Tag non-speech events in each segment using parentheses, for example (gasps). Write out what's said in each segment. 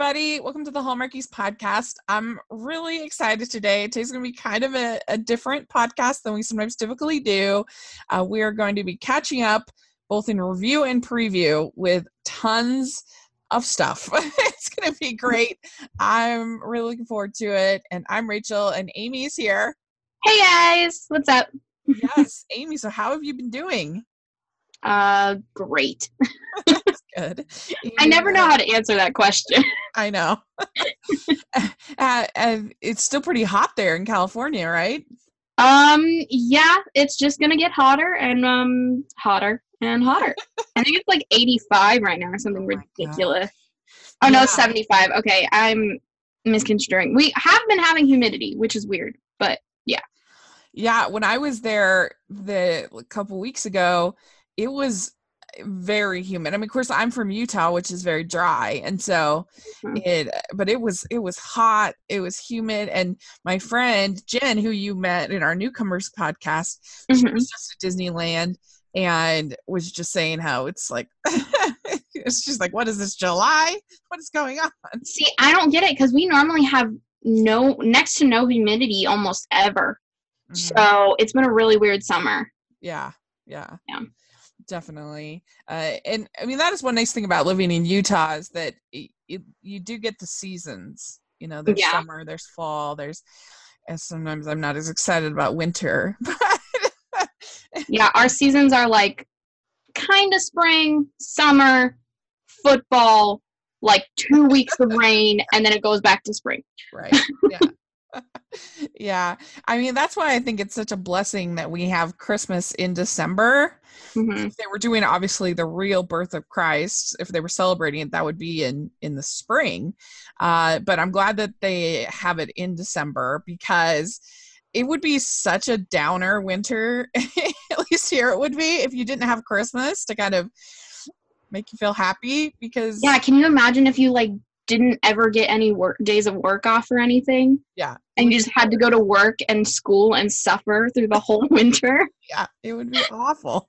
everybody. Welcome to the Hallmarkies podcast. I'm really excited today. Today's going to be kind of a, a, different podcast than we sometimes typically do. Uh, we are going to be catching up both in review and preview with tons of stuff. (laughs) it's going to be great. I'm really looking forward to it. And I'm Rachel, and Amy's here. Hey guys, what's up? yes, Amy. So, how have you been doing? Uh, great. (laughs) good. I never know how to answer that question. (laughs) I know. (laughs) uh, it's still pretty hot there in California, right? Um, yeah, it's just gonna get hotter and um hotter and hotter. (laughs) I think it's like 85 right now or something oh ridiculous. God. Oh yeah. no, 75. Okay, I'm misconstruing. We have been having humidity, which is weird, but yeah. Yeah, when I was there the a couple weeks ago, it was very humid. I mean, of course, I'm from Utah, which is very dry, and so mm-hmm. it. But it was it was hot. It was humid, and my friend Jen, who you met in our newcomers podcast, mm-hmm. she was just at Disneyland and was just saying how it's like. (laughs) She's like, "What is this July? What is going on?" See, I don't get it because we normally have no next to no humidity almost ever. Mm-hmm. So it's been a really weird summer. Yeah, yeah. Yeah definitely. Uh, and I mean, that is one nice thing about living in Utah is that it, it, you do get the seasons. You know, there's yeah. summer, there's fall, there's. And sometimes I'm not as excited about winter. (laughs) yeah, our seasons are like kind of spring, summer, football, like two weeks of rain, and then it goes back to spring. Right. Yeah (laughs) (laughs) yeah. I mean, that's why I think it's such a blessing that we have Christmas in December. Mm-hmm. If they were doing obviously the real birth of Christ, if they were celebrating it, that would be in in the spring. Uh, but I'm glad that they have it in December because it would be such a downer winter. (laughs) At least here it would be if you didn't have Christmas to kind of make you feel happy because yeah can you imagine if you like didn't ever get any work days of work off or anything. Yeah. And you just had to go to work and school and suffer through the whole (laughs) winter. Yeah, it would be awful.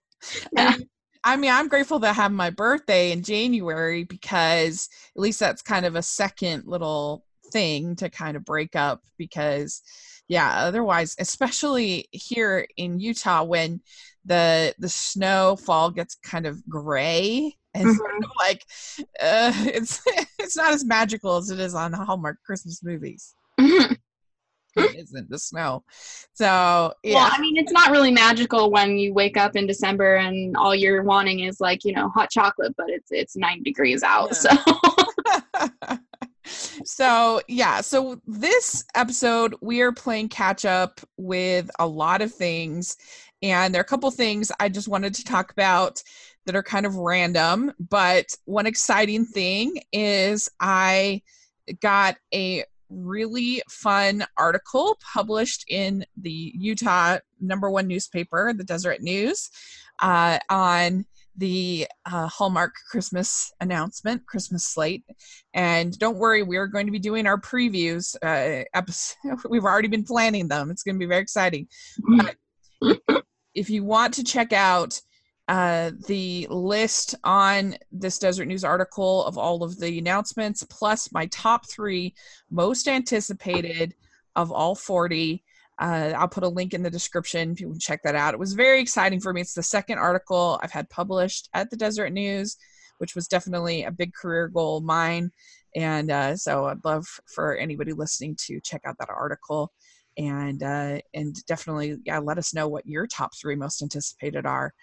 Yeah. I mean, I'm grateful to have my birthday in January because at least that's kind of a second little thing to kind of break up because yeah, otherwise, especially here in Utah when the the snowfall gets kind of gray and mm-hmm. (laughs) like uh, (laughs) it's (laughs) it's not as magical as it is on Hallmark Christmas movies. Mm-hmm. It isn't the snow. So yeah. Well, I mean, it's not really magical when you wake up in December and all you're wanting is like you know hot chocolate, but it's it's nine degrees out. Yeah. So. so yeah so this episode we are playing catch up with a lot of things and there are a couple things i just wanted to talk about that are kind of random. But one exciting thing is I got a really fun article published in the Utah number one newspaper, the Deseret News, uh, on the uh, Hallmark Christmas announcement, Christmas slate. And don't worry, we're going to be doing our previews. Uh, episode. (laughs) We've already been planning them. It's going to be very exciting. But if you want to check out uh, the list on this Deseret News article of all of the announcements, plus my top three most anticipated of all 40. Uh, I'll put a link in the description you can check that out. It was very exciting for me. It's the second article I've had published at the Deseret News, which was definitely a big career goal of mine. And uh, so I'd love for anybody listening to check out that article and uh, and definitely yeah let us know what your top three most anticipated are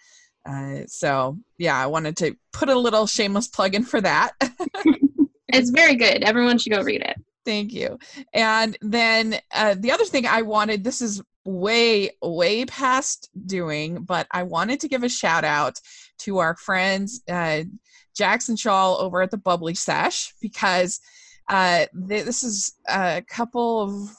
uh, so yeah, I wanted to put a little shameless plug in for that. (laughs) it's very good. Everyone should go read it. Thank you. And then uh, the other thing I wanted, this is way, way past doing, but I wanted to give a shout out to our friends, uh, Jackson Shaw over at the Bubbly Sesh, because uh, this is a couple of,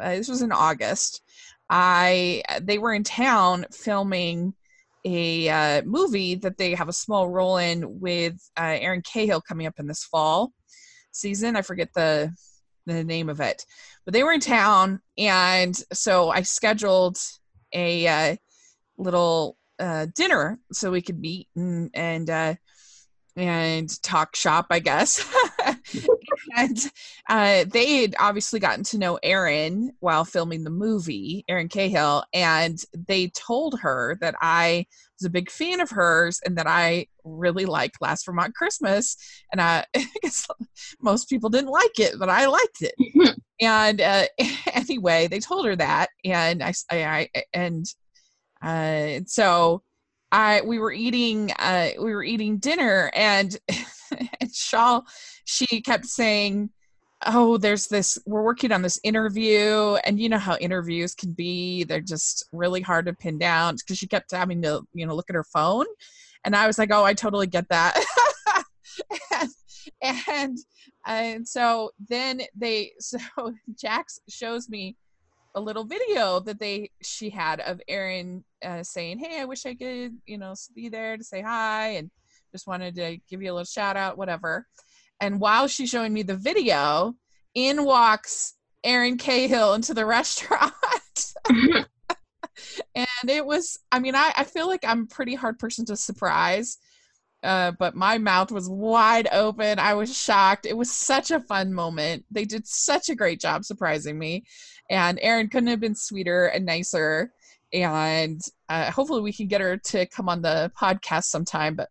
uh, this was in August. I, they were in town filming a uh, movie that they have a small role in with uh, Erin Cahill coming up in this fall season. I forget the the name of it, but they were in town, and so I scheduled a uh, little uh, dinner so we could meet and and uh, and talk shop, I guess. (laughs) (laughs) and uh, they had obviously gotten to know Erin while filming the movie, Erin Cahill, and they told her that I was a big fan of hers and that I really liked Last Vermont Christmas. And I, (laughs) I guess most people didn't like it, but I liked it. Mm-hmm. And uh, (laughs) anyway, they told her that, and I, I, I and uh, so I we were eating uh, we were eating dinner and (laughs) and Shaw she kept saying oh there's this we're working on this interview. And you know how interviews can be they're just really hard to pin down because she kept having to you know look at her phone. And I was like oh I totally get that. (laughs) And, and and so then they (laughs) so Jax shows me a little video that they she had of Erin uh, saying, "Hey, I wish I could, you know, be there to say hi. And just wanted to give you a little shout out, whatever." And while she's showing me the video, in walks Erin Cahill into the (laughs) restaurant. (laughs) and it was, I mean, I, I feel like I'm a pretty hard person to surprise. Uh, but my mouth was wide open. I was shocked. It was such a fun moment. They did such a great job surprising me. And Erin couldn't have been sweeter and nicer. And uh, hopefully we can get her to come on the podcast sometime. But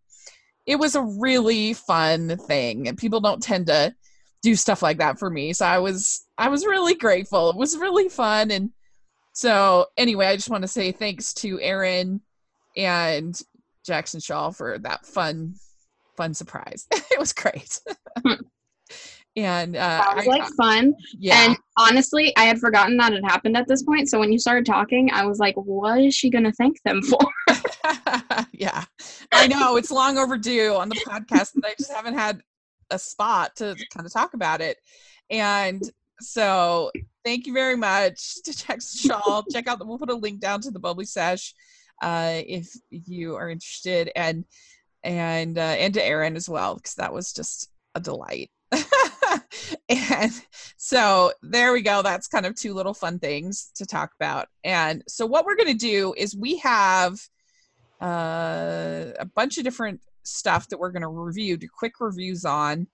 it was a really fun thing. And people don't tend to do stuff like that for me. So I was I was really grateful. It was really fun. And so anyway, I just want to say thanks to Erin and Jackson Shaw for that fun, fun surprise. (laughs) it was great. (laughs) and uh, sounds I, like fun. Yeah. And honestly, I had forgotten that it happened at this point. So when you started talking, I was like, "What is she going to thank them for?" (laughs) (laughs) yeah, I know it's long overdue on the podcast, but I just haven't had a spot to kind of talk about it. And so, thank you very much (laughs) to Jackson Shaw. Check out the. We'll put a link down to the Bubbly Sesh uh, if you are interested, and and uh, and to Erin as well because that was just a delight. (laughs) and so there we go. That's kind of two little fun things to talk about. And so what we're going to do is we have uh, a bunch of different stuff that we're going to review, do quick reviews on.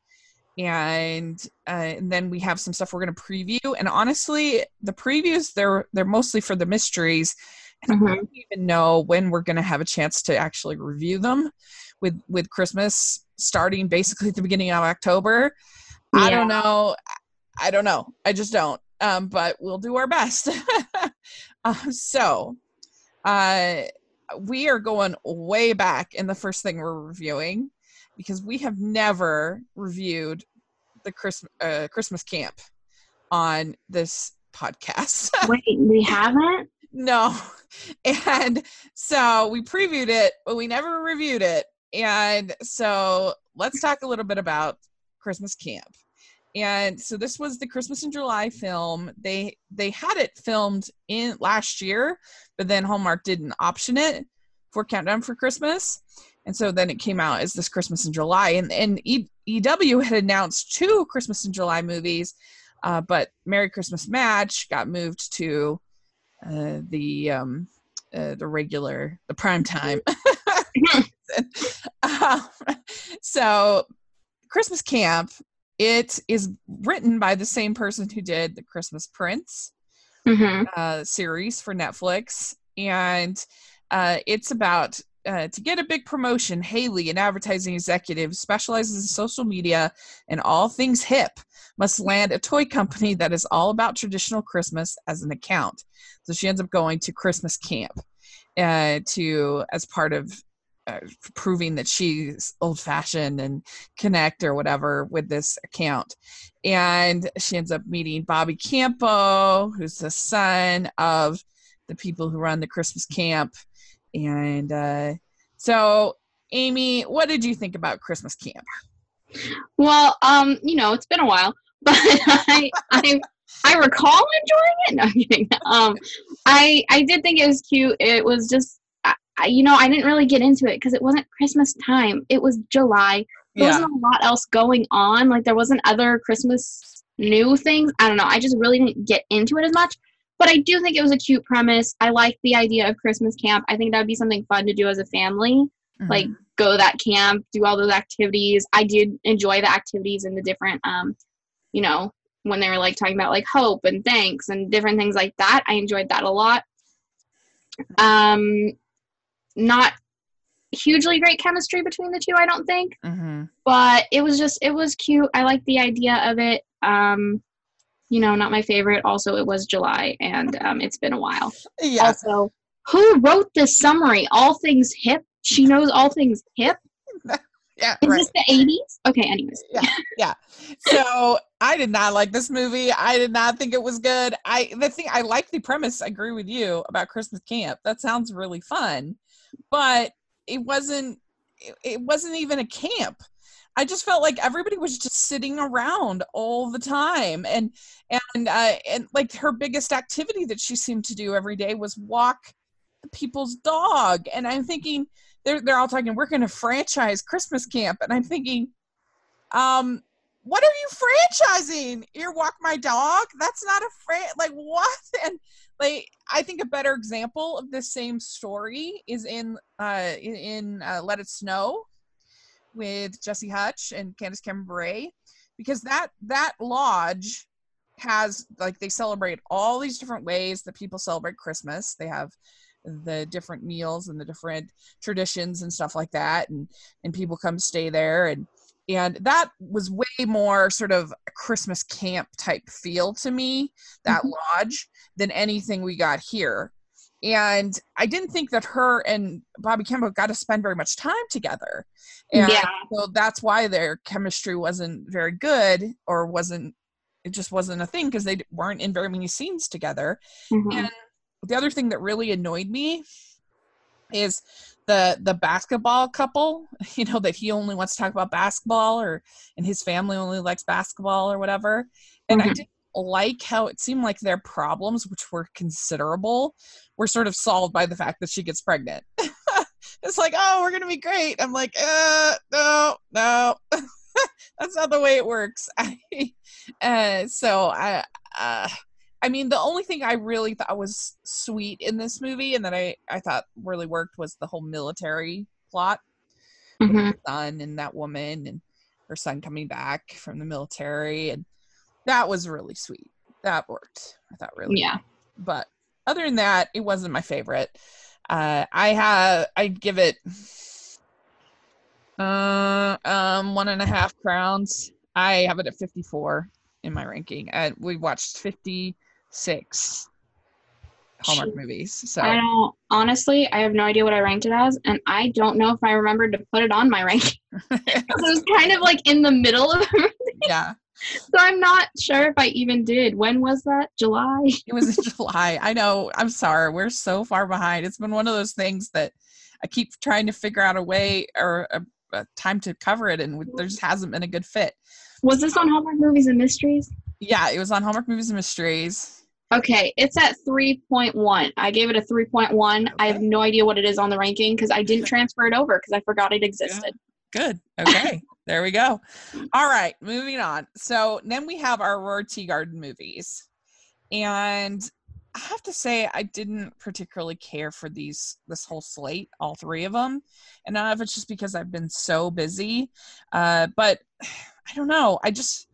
And, uh, and then we have some stuff we're going to preview. And honestly, the previews they're they're mostly for the mysteries and mm-hmm. I don't even know when we're going to have a chance to actually review them with with Christmas starting basically at the beginning of October. Yeah. I don't know. I don't know. I just don't. Um, but we'll do our best. uh, (laughs) so, uh, we are going way back in the first thing we're reviewing because we have never reviewed the Christmas uh, Christmas camp on this podcast. (laughs) Wait, we haven't? No. (laughs) And so we previewed it, but we never reviewed it. And so let's talk a little bit about Christmas camp. And so this was the Christmas in July film. They they had it filmed in last year, but then Hallmark didn't option it for Countdown for Christmas. And so then it came out as this Christmas in July. And and e, EW had announced two Christmas in July movies, uh, but Merry Christmas Match got moved to uh, the um, uh, the regular the prime time. (laughs) (laughs) (laughs) um, so Christmas Camp it is written by the same person who did the Christmas Prince mm-hmm. uh, series for Netflix, and uh, it's about uh, to get a big promotion, Haley, an advertising executive, specializes in social media and all things hip, must land a toy company that is all about traditional Christmas as an account. So she ends up going to Christmas camp uh, to as part of uh, proving that she's old fashioned and connect or whatever with this account. And she ends up meeting Bobby Campo, who's the son of the people who run the Christmas camp. And uh, so, Amy, what did you think about Christmas camp? Well, um, you know, it's been a while, (laughs) but I, I, I recall enjoying it. No, I'm kidding. Um, I, I did think it was cute. It was just, I, you know, I didn't really get into it because it wasn't Christmas time. It was July. There yeah. wasn't a lot else going on. Like there wasn't other Christmas new things. I don't know. I just really didn't get into it as much. But I do think it was a cute premise. I like the idea of Christmas camp. I think that would be something fun to do as a family. mm-hmm. like go to that camp, do all those activities. I did enjoy the activities and the different, um, you know, when they were like talking about like hope and thanks and different things like that. I enjoyed that a lot. Um, not hugely great chemistry between the two, I don't think. Mm-hmm. But it was just, it was cute. I like the idea of it. Um, you know, not my favorite. Also, it was July and um, it's been a while. Yeah. Also, who wrote this summary? All things hip. She knows all things hip. (laughs) yeah. Is right. this the 80s? Okay, anyways. Yeah. Yeah. So I did not like this movie. I did not think it was good. I the thing I like the premise, I agree with you about Christmas camp. That sounds really fun. But it wasn't it, wasn't even a camp. I just felt like everybody was just sitting around all the time, and and uh, and like her biggest activity that she seemed to do every day was walk people's dog. And I'm thinking they're they're all talking. We're going to franchise Christmas camp, and I'm thinking, um, what are you franchising? Your walk my dog? That's not a fran. Like what? And like I think a better example of the same story is in uh in uh, Let It Snow with Jesse Hutch and Candace Cameron because that that lodge has like they celebrate all these different ways that people celebrate Christmas. They have the different meals and the different traditions and stuff like that and and people come stay there and and that was way more sort of a christmas camp type feel to me that mm-hmm. lodge than anything we got here and i didn't think that her and bobby campo got to spend very much time together and yeah. so that's why their chemistry wasn't very good or wasn't it just wasn't a thing because they weren't in very many scenes together mm-hmm. and the other thing that really annoyed me is the the basketball couple (laughs) you know that he only wants to talk about basketball or and his family only likes basketball or whatever. And mm-hmm. i didn't like how it seemed like their problems which were considerable were sort of solved by the fact that she gets pregnant. (laughs) It's like oh we're gonna be great. I'm like uh no no. (laughs) That's not the way it works. Uh, so i uh I mean, the only thing I really thought was sweet in this movie and that I, I thought really worked was the whole military plot. Mm-hmm. son and that woman and her son coming back from the military. And that was really sweet. That worked. I thought really. Yeah. But other than that, it wasn't my favorite. Uh, I have, I'd give it uh, um, one and a half crowns. I have it at 54 in my ranking. And we watched 50 six Hallmark movies. So I don't honestly, I have no idea what I ranked it as, and I don't know if I remembered to put it on my ranking. (laughs) it was kind of like in the middle of everything. Yeah. So I'm not sure if I even did. When was that? July? it was in (laughs) July. I know. I'm sorry. We're so far behind. It's been one of those things that I keep trying to figure out a way or a, a time to cover it, and there just hasn't been a good fit. Was this on Hallmark Movies and Mysteries? Yeah, it was on Hallmark Movies and Mysteries. Okay, it's at 3.1. I gave it a 3.1. Okay. I have no idea what it is on the ranking because I didn't transfer it over because I forgot it existed. Good. Okay, (laughs) there we go. All right, moving on. So then we have our Aurora Teagarden movies. And I have to say I didn't particularly care for these this whole slate, all three of them. And I don't know if it's just because I've been so busy. Uh, but (sighs) I don't know. I just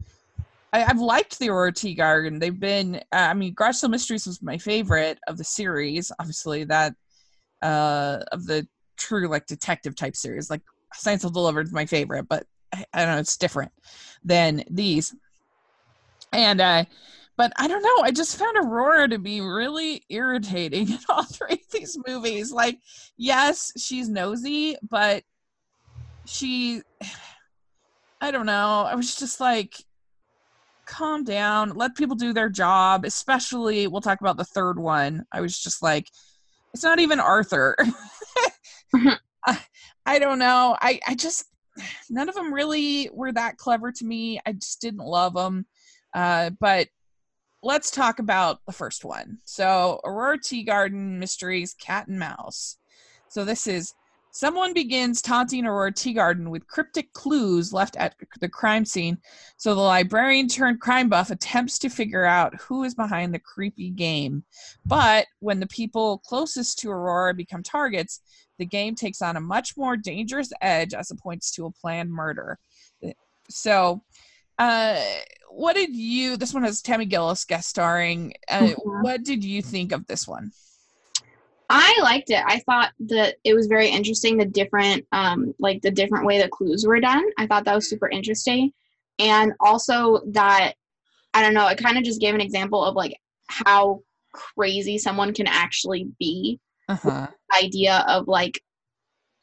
I, have liked the Aurora Teagarden. They've been, uh, I mean, Garage Mysteries was my favorite of the series. Obviously, that uh, of the true like detective type series. Like Signed, Sealed, Delivered is my favorite, but I, I don't know, it's different than these. And uh, but I don't know. I just found Aurora to be really irritating (laughs) in all three of these movies. Like, yes, she's nosy, but she, (sighs) I don't know. I was just like, calm down, let people do their job, especially we'll talk about the third one. I was just like, it's not even Arthur. (laughs) (laughs) I, I don't know. I, I just, none of them really were that clever to me. I just didn't love them. Uh, but let's talk about the first one. So, Aurora Teagarden Mysteries Cat and Mouse. So, this is Someone begins taunting Aurora Teagarden with cryptic clues left at the crime scene, so the librarian turned crime buff attempts to figure out who is behind the creepy game. But when the people closest to Aurora become targets, the game takes on a much more dangerous edge as it points to a planned murder. So, uh, what did you? This one has Tammy Gillis guest starring. Uh, Mhm. What did you think of this one? I liked it. I thought that it was very interesting the different um like the different way the clues were done. I thought that was super interesting. And also that I don't know, it kind of just gave an example of like how crazy someone can actually be. Uh huh. Idea of like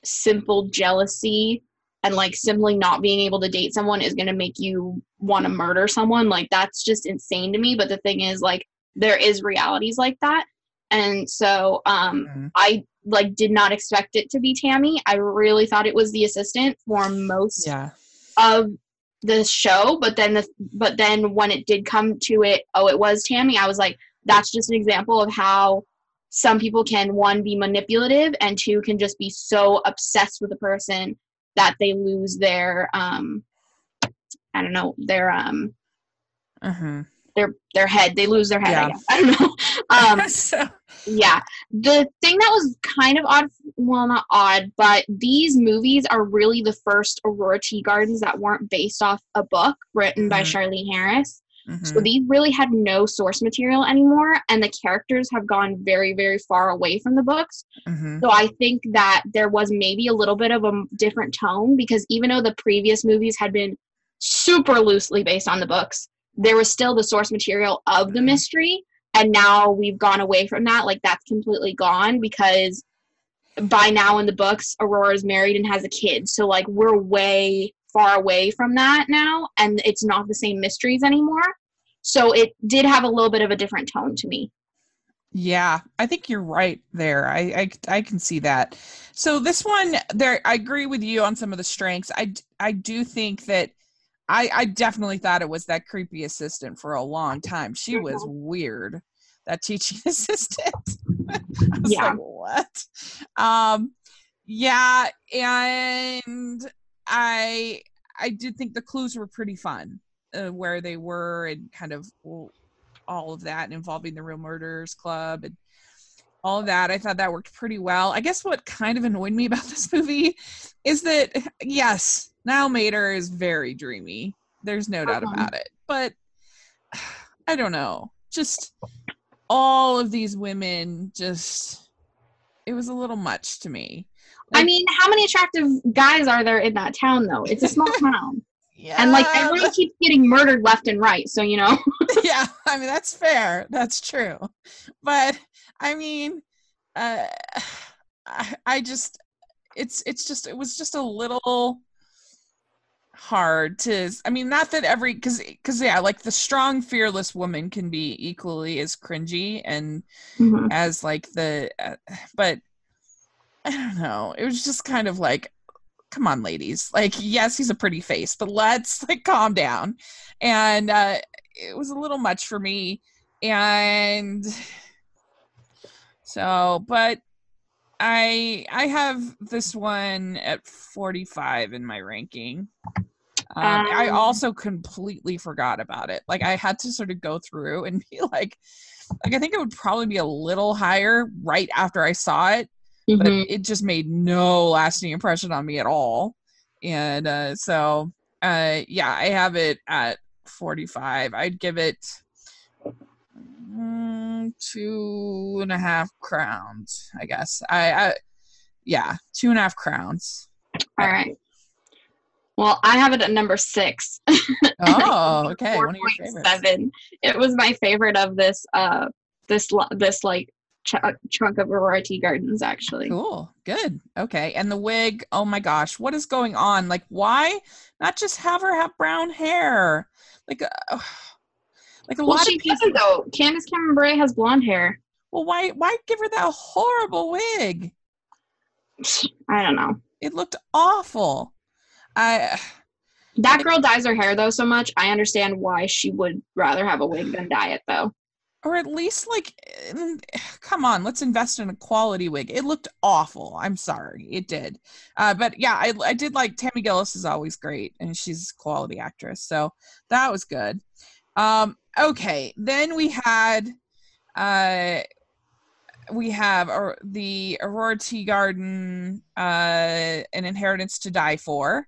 simple jealousy and like simply not being able to date someone is going to make you want to murder someone. Like that's just insane to me, but the thing is like there is realities like that. And so um Mhm. I like did not expect it to be Tammy. I really thought it was the assistant for most Yeah. of the show, but then the but then when it did come to it, oh, it was Tammy. I was like, that's just an example of how some people can one be manipulative and two can just be so obsessed with a person that they lose their um I don't know their um Uh huh. Their their head. They lose their head. Yeah. I, guess. I don't know. (laughs) Um, (laughs) so, yeah. The thing that was kind of odd, well, not odd, but these movies are really the first Aurora Teagardens that weren't based off a book written by Mhm. Charlaine Harris. So mhm. these really had no source material anymore, and the characters have gone very, very far away from the books. Mhm. So I think that there was maybe a little bit of a different tone because even though the previous movies had been super loosely based on the books, there was still the source material of the mystery. And now we've gone away from that. Like that's completely gone because by now in the books, Aurora's married and has a kid. So like we're way far away from that now, and it's not the same mysteries anymore. So it did have a little bit of a different tone to me. Yeah, I think you're right there. I, I I can see that. So this one, there, I agree with you on some of the strengths. i i do think that I I definitely thought it was that creepy assistant for a long time. She was weird. That teaching (laughs) assistant. I was Yeah. like, what? Um, yeah, and I I did think the clues were pretty fun, uh, where they were and kind of all of that involving the Real Murderers Club and all of that. I thought that worked pretty well. I guess what kind of annoyed me about this movie is that (laughs) yes, Niall Matter is very dreamy. There's no doubt Uh-huh. about it. But (sighs) I don't know. Just all of these women just it was a little much to me. I mean, how many attractive guys are there in that town though? It's a small (laughs) town. Yeah. And like everyone keeps getting murdered left and right, so you know. (laughs) yeah, I mean that's fair. That's true. But I mean, uh, (sighs) I, I just it's it's just it was just a little hard to I mean not that every cuz cuz yeah, like the strong fearless woman can be equally as cringy and as like the uh, but I don't know. It was just kind of like come on ladies. Like yes, he's a pretty face, but let's (laughs) like calm down. And uh it was a little much for me and (sighs) so but I I have this one at 45 in my ranking. Um, I Um, also completely forgot about it. Like I had to sort of go through and (laughs) be like, like I think it would probably be a little higher right after I saw it, but Mhm. it just made no lasting impression on me at all. And uh, so, uh, yeah, I have it at 45. I'd give it two and a half crowns, I guess. I, I, yeah, two and a half crowns. All right. Well, I have it at number six. (laughs) Oh, okay. One of your favorites. 4.7. It was my favorite of this uh this this like ch- chunk of Aurora Teagardens actually. Cool. Good. Okay. And the wig, oh my gosh, what is going on? Like, why not just have her have brown hair? Like, uh, like a Well, lot she of people. doesn't though. Candace Cameron Bure has blonde hair. Well, why, why give her that horrible wig? I don't know. It looked awful. I, That girl dyes her hair though so much. I understand why she would rather have a wig than dye it though. or at least like come on let's invest in a quality wig it looked awful i'm sorry it did uh, but yeah I, I did like tammy gillis is always great and she's a quality actress so that was good um okay then we had uh we have uh, the aurora teagarden uh an inheritance to die for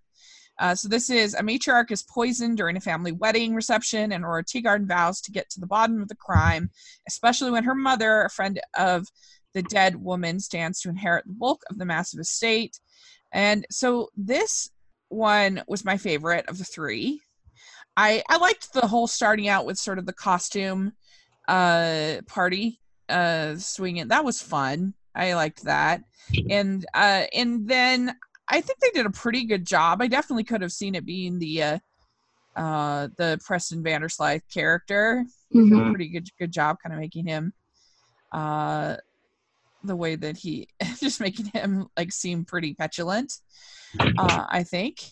uh, so this is a matriarch is poisoned during a family wedding reception, and Aurora Teagarden vows to get to the bottom of the crime, especially when her mother, a friend of the dead woman, stands to inherit the bulk of the massive estate. And so this one was my favorite of the three. I I liked the whole starting out with sort of the costume uh party uh swinging. That was fun. I liked that. And uh and then I think they did a pretty good job. I definitely could have seen it being the uh, uh, the Preston Vanderslice character. Mm-hmm. pretty good good job, kind of making him uh, the way that he (laughs) just making him like seem pretty petulant. Uh, I think,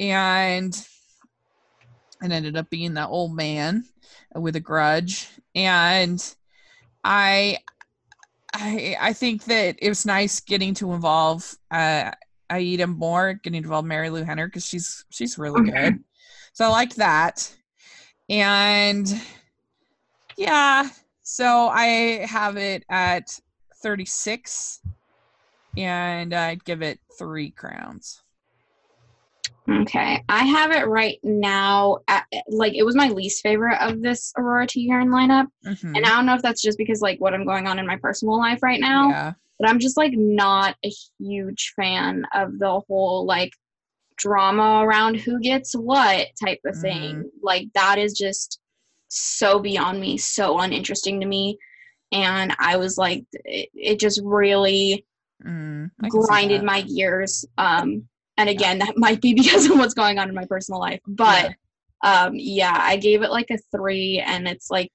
and it ended up being that old man with a grudge, and I I I think that it was nice getting to involve uh, Aida more getting to involve marilu Henner because she's she's really okay. good. So I liked that. And yeah, so I have it at 36 and I'd give it three crowns. Okay, I have it right now. At, like it was my least favorite of this Aurora Teagarden lineup, mm-hmm. and I don't know if that's just because like what I'm going on in my personal life right now. Yeah but I'm just like not a huge fan of the whole like drama around who gets what type of thing. Mm. Like that is just so beyond me, so uninteresting to me. And I was like, it, it just really mm, grinded my gears. Um, and again, yeah. that (laughs) might be because of what's going on in my personal life. But yeah. um, yeah, I gave it like a three, and it's like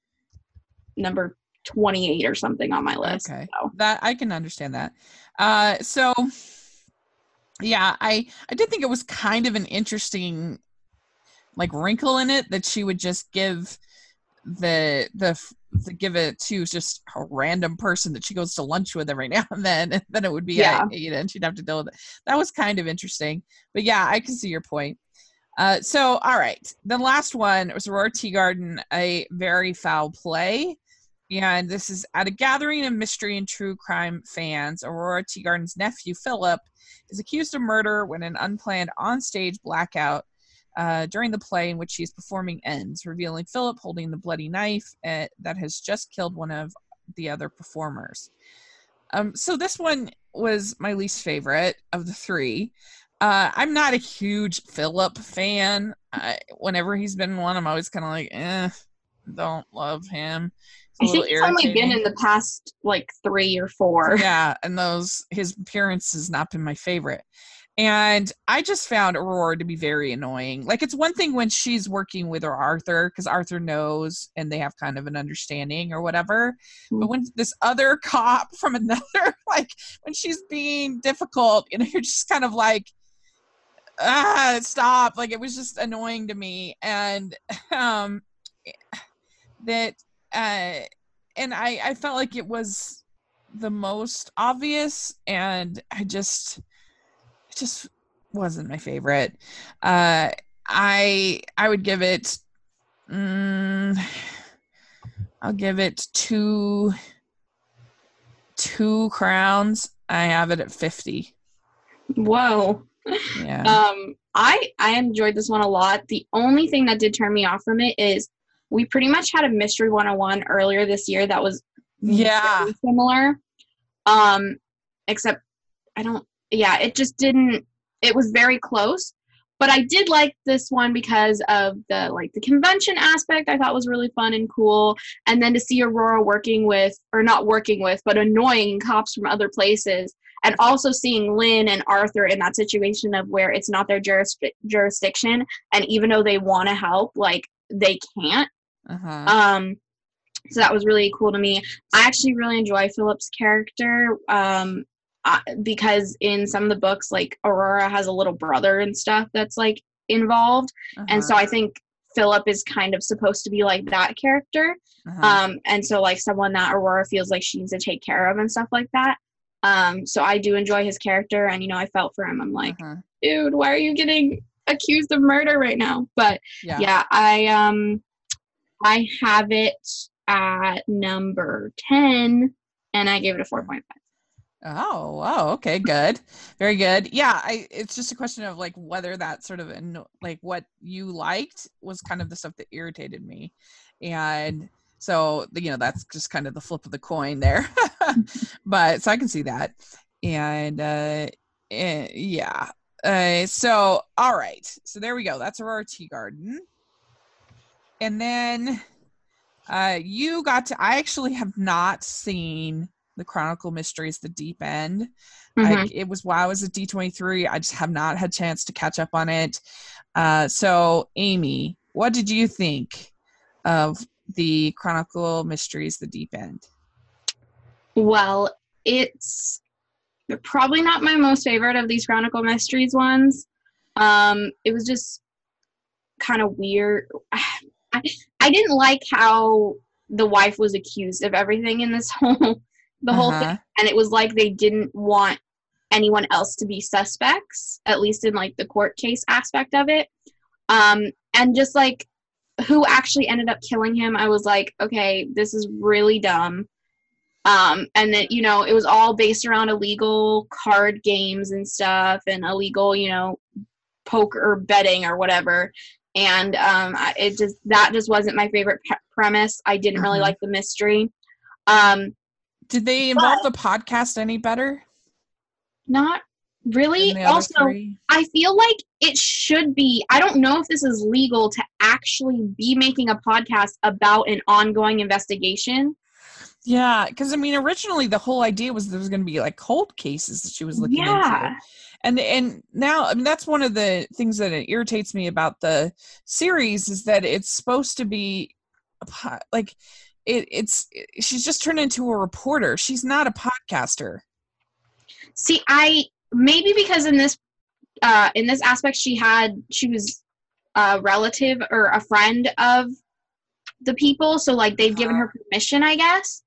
number 28 or something on my list. Okay. So. That I can understand that. Uh so yeah, I I did think it was kind of an interesting like wrinkle in it that she would just give the the to give it to just a random person that she goes to lunch with every (laughs) now and then, and then it would be yeah. Aida, and she'd have to deal with it. That was kind of interesting, but yeah, I can see your point. Uh, so, all right, the last one was Aurora Teagarden, a very foul play and this is at a gathering of mystery and true crime fans. Aurora Teagarden's nephew, Philip, is accused of murder when an unplanned onstage blackout uh, during the play in which he is performing ends, revealing Philip holding the bloody knife uh, that has just killed one of the other performers. Um, so this one was my least favorite of the three. Uh, I'm not a huge Philip fan. whenever he's been in one, I'm always kind of like, eh, don't love him. I think it's only been in the past like three or four. Yeah, and those his appearance has not been my favorite. And I just found Aurora to be very annoying. Like it's one thing when she's working with her Arthur because Arthur knows and they have kind of an understanding or whatever. Mm-hmm. But when this other (laughs) cop from another, (laughs) like when she's being difficult, you (laughs) know, you're just kind of like, ah, stop. Like it was just annoying to me. And um that uh, and I I felt like it was the most obvious, and I just just wasn't my favorite. Uh, I I would give it. Mm, I'll give it two two crowns. I have it at fifty. Whoa. Yeah. (laughs) Um, I I enjoyed this one a lot. The only thing that did turn me off from it is we pretty much had a mystery 101 earlier this year that was yeah similar um except i don't yeah it just didn't it was very close but i did like this one because of the like the convention aspect i thought was really fun and cool and then to see aurora working with or not working with but annoying cops from other places and also seeing lynn and arthur in that situation of where it's not their juris- jurisdiction and even though they want to help like they can't uh-huh. Um, so that was really cool to me. I actually really enjoy Philip's character um, because in some of the books, like Aurora has a little brother and stuff that's like involved, uh-huh. and so I uh-huh. think Philip is kind of supposed to be like that character. Uh-huh. Um, and so like someone that Aurora feels like she needs to take care of and stuff like that. Um, so I do enjoy his character and you know, I felt for him. I'm like, uh-huh. dude, why are you getting accused of murder right now? But Yeah. yeah, I um I have it at number 10 and I gave it a 4.5. Oh, wow. Okay, good. Very good. Yeah, I it's just a question of like whether that sort of anno- like what you liked was kind of the stuff that irritated me. And so, you know, that's just kind of the flip of the coin there. (laughs) but so I can see that. And uh eh, yeah. Uh so all right. So there we go. That's Aurora Teagarden. And then uh you got to I actually have not seen the Chronicle Mysteries, the Deep End. I, Mhm. it was while I was at D23. I just have not had chance to catch up on it. Uh, so, Amy, what did you think of the Chronicle Mysteries, the Deep End? Well, it's probably not my most favorite of these Chronicle Mysteries ones. Um, it was just kind of weird. (sighs) I, I didn't like how the wife was accused of everything in this (laughs) whole the whole thing, Uh-huh. and it was like they didn't want anyone else to be suspects, at least in like the court case aspect of it. Um, and just like who actually ended up killing him, I was like, okay, this is really dumb um, and that you know it was all based around illegal card games and stuff and illegal you know poker betting or whatever and um, it just that just wasn't my favorite pe- premise i didn't really Mhm. like the mystery um, Did they involve the podcast any better? not really than the other also three? i feel like it should be i don't know if this is legal to actually be making a podcast about an ongoing investigation Yeah, because I mean, originally the whole idea was there was going to be like cold cases that she was looking into. and and now i mean that's one of the things that it irritates me about the series is that it's supposed to be like it, it's she's just turned into a reporter she's not a podcaster See, I maybe because in this uh in this aspect she had she was a relative or a friend of the people, so like they've given her permission, I guess.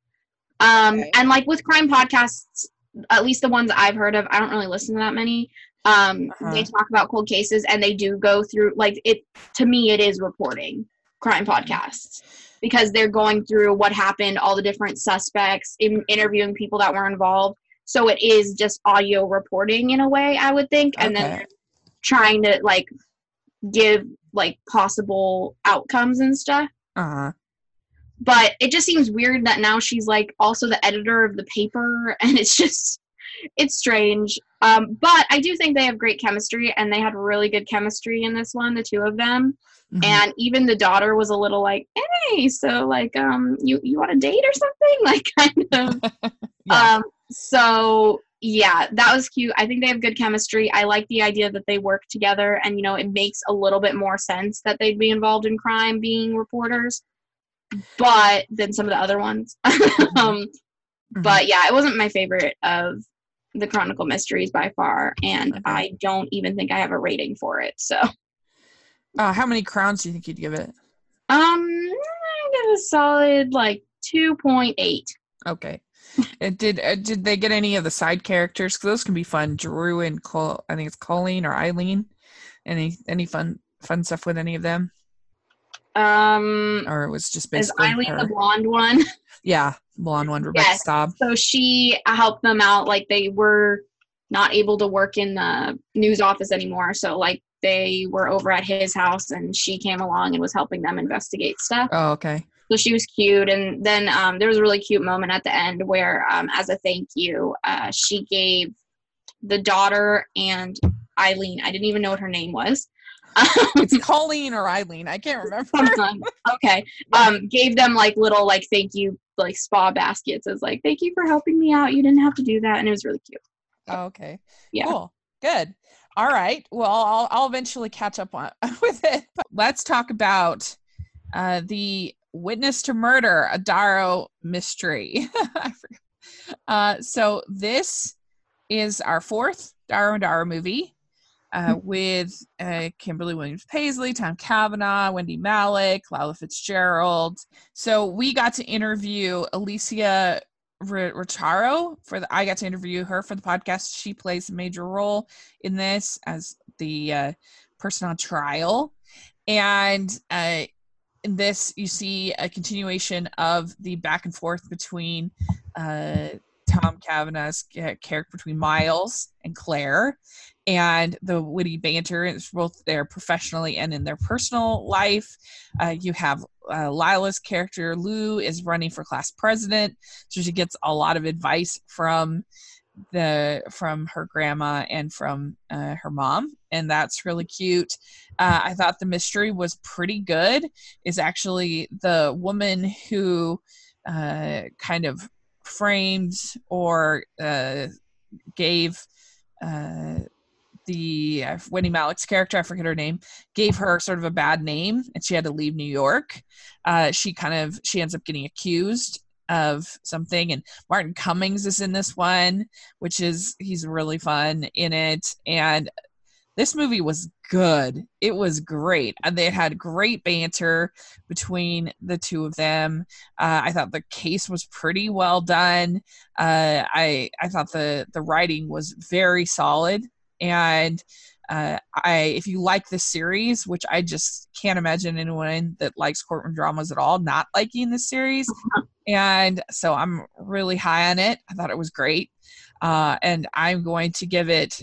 Um Okay. and like with crime podcasts, at least the ones I've heard of, I don't really listen to that many. Um Uh-huh. they talk about cold cases and they do go through like it to me it is reporting crime podcasts because they're going through what happened, all the different suspects, in, interviewing people that were involved. So it is just audio reporting in a way, I would think, and then Okay. they're trying to like give like possible outcomes and stuff. uh-huh But it just seems weird that now she's like also the editor of the paper, (laughs) and it's just it's strange. Um, but I do think they have great chemistry, and they had really good chemistry in this one, the two of them. Mhm. And even the daughter was a little like, "Hey, so like, um, you you want a date or something?" (laughs) Like, kind of. (laughs) yeah. Um, so yeah, that was cute. I think they have good chemistry. I like the idea that they work together, and you know, it makes a little bit more sense that they'd be involved in crime, being reporters, but than some of the other ones. (laughs) um, Mhm. but yeah, it wasn't my favorite of the Chronicle Mysteries by far, and Okay. I don't even think I have a rating for it. So, uh, how many crowns do you think you'd give it Um, I give a solid like two point eight. okay (laughs) it did uh, did they get any of the side characters 'Cause those can be fun drew and Col- i think it's colleen or eileen any any fun fun stuff with any of them Um, or it was just is Eileen her? the blonde one? (laughs) yeah blonde one rebecca Yes. staab So she helped them out. Like they were not able to work in the news office anymore. So like they were over at his house and she came along and was helping them investigate stuff. oh okay So she was cute. And then um, there was a really cute moment at the end where, um, as a thank you, uh, she gave the daughter and Eileen, I didn't even know what her name was. (laughs) it's colleen or eileen i can't remember okay. Um, gave them like little like thank you like spa baskets as like thank you for helping me out. You didn't have to do that, and it was really cute. Oh, okay. Yeah. Cool. Good. All right. Well, I'll, I'll eventually catch up on (laughs) with it. But let's talk about uh, the witness to murder, a Darrow mystery. (laughs) Uh, so this is our fourth Darrow and Darrow movie. Uh, with uh, Kimberly Williams Paisley, Tom Cavanagh, Wendy Malick, Lila Fitzgerald. So we got to interview Alicia Richaro for the. I got to interview her for the podcast. She plays a major role in this as the uh, person on trial, and uh, in this you see a continuation of the back and forth between uh, Tom Cavanagh's character between Miles and Claire, and the witty banter. Is both there professionally and in their personal life. Uh, you have uh, Lila's character Lou is running for class president, so she gets a lot of advice from the from her grandma and from uh, her mom and that's really cute. Uh, i thought the mystery was pretty good. Is actually the woman who uh, kind of framed or uh, gave uh, the uh, Wendy Malick's character, I forget her name, gave her sort of a bad name, and she had to leave New York. Uh, she kind of she ends up getting accused of something, and Martin Cummins is in this one, which is he's really fun in it, and this movie was good. It was great. And they had great banter between the two of them. Uh, I thought the case was pretty well done. Uh, I I thought the the writing was very solid. And uh, I if you like this series, which I just can't imagine anyone that likes courtroom dramas at all not liking this series. (laughs) And so I'm really high on it. I thought it was great. Uh, and I'm going to give it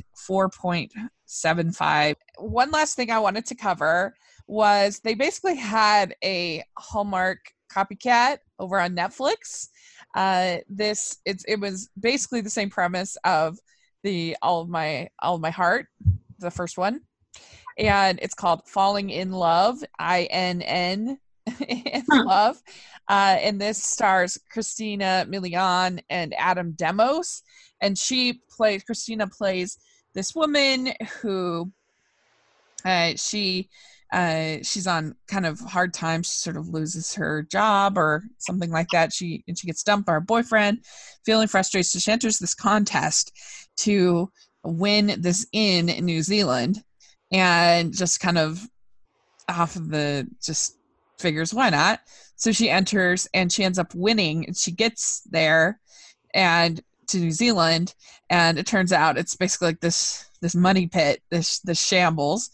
4.75. One last thing I wanted to cover was they basically had a Hallmark copycat over on Netflix. Uh, this it's it was basically the same premise of the all of my all of my heart, the first one, and it's called Falling Inn Love. I N N (laughs) in love. Uh, and this stars Christina Milian and Adam Demos and she plays Christina plays this woman who uh, she uh, she's on kind of hard times. She sort of loses her job or something like that. She and she gets dumped by her boyfriend, feeling frustrated. So she enters this contest to win this inn in New Zealand, and just kind of off of the just figures why not. So she enters and she ends up winning, and she gets there, and to New Zealand, and it turns out it's basically like this this money pit, this this shambles,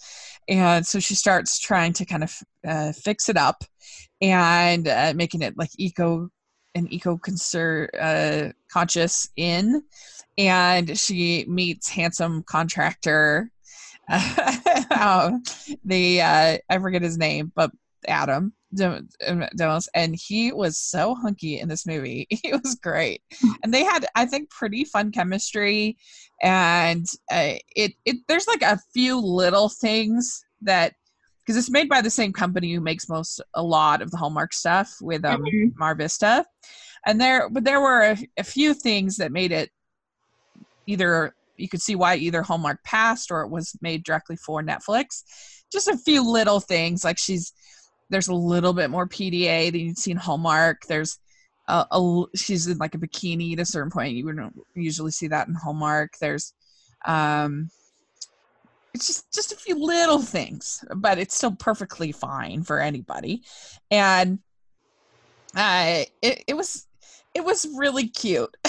and so she starts trying to kind of uh, fix it up and uh, making it like eco an eco uh, conscious inn, and she meets handsome contractor. (laughs) um, the uh, I forget his name, but Adam Demos, and he was so hunky in this movie. (laughs) He was great, and they had, I think, pretty fun chemistry. And uh, it, it, there's like a few little things that, because it's made by the same company who makes most, a lot of the Hallmark stuff with um, mm-hmm. Mar Vista, and there, but there were a, a few things that made it either you could see why either Hallmark passed or it was made directly for Netflix. Just a few little things like she's there's a little bit more PDA than you'd see in Hallmark. There's a, a, she's in like a bikini at a certain point. You wouldn't usually see that in Hallmark. There's um it's just just a few little things, but it's still perfectly fine for anybody. And uh it, it was it was really cute. (laughs)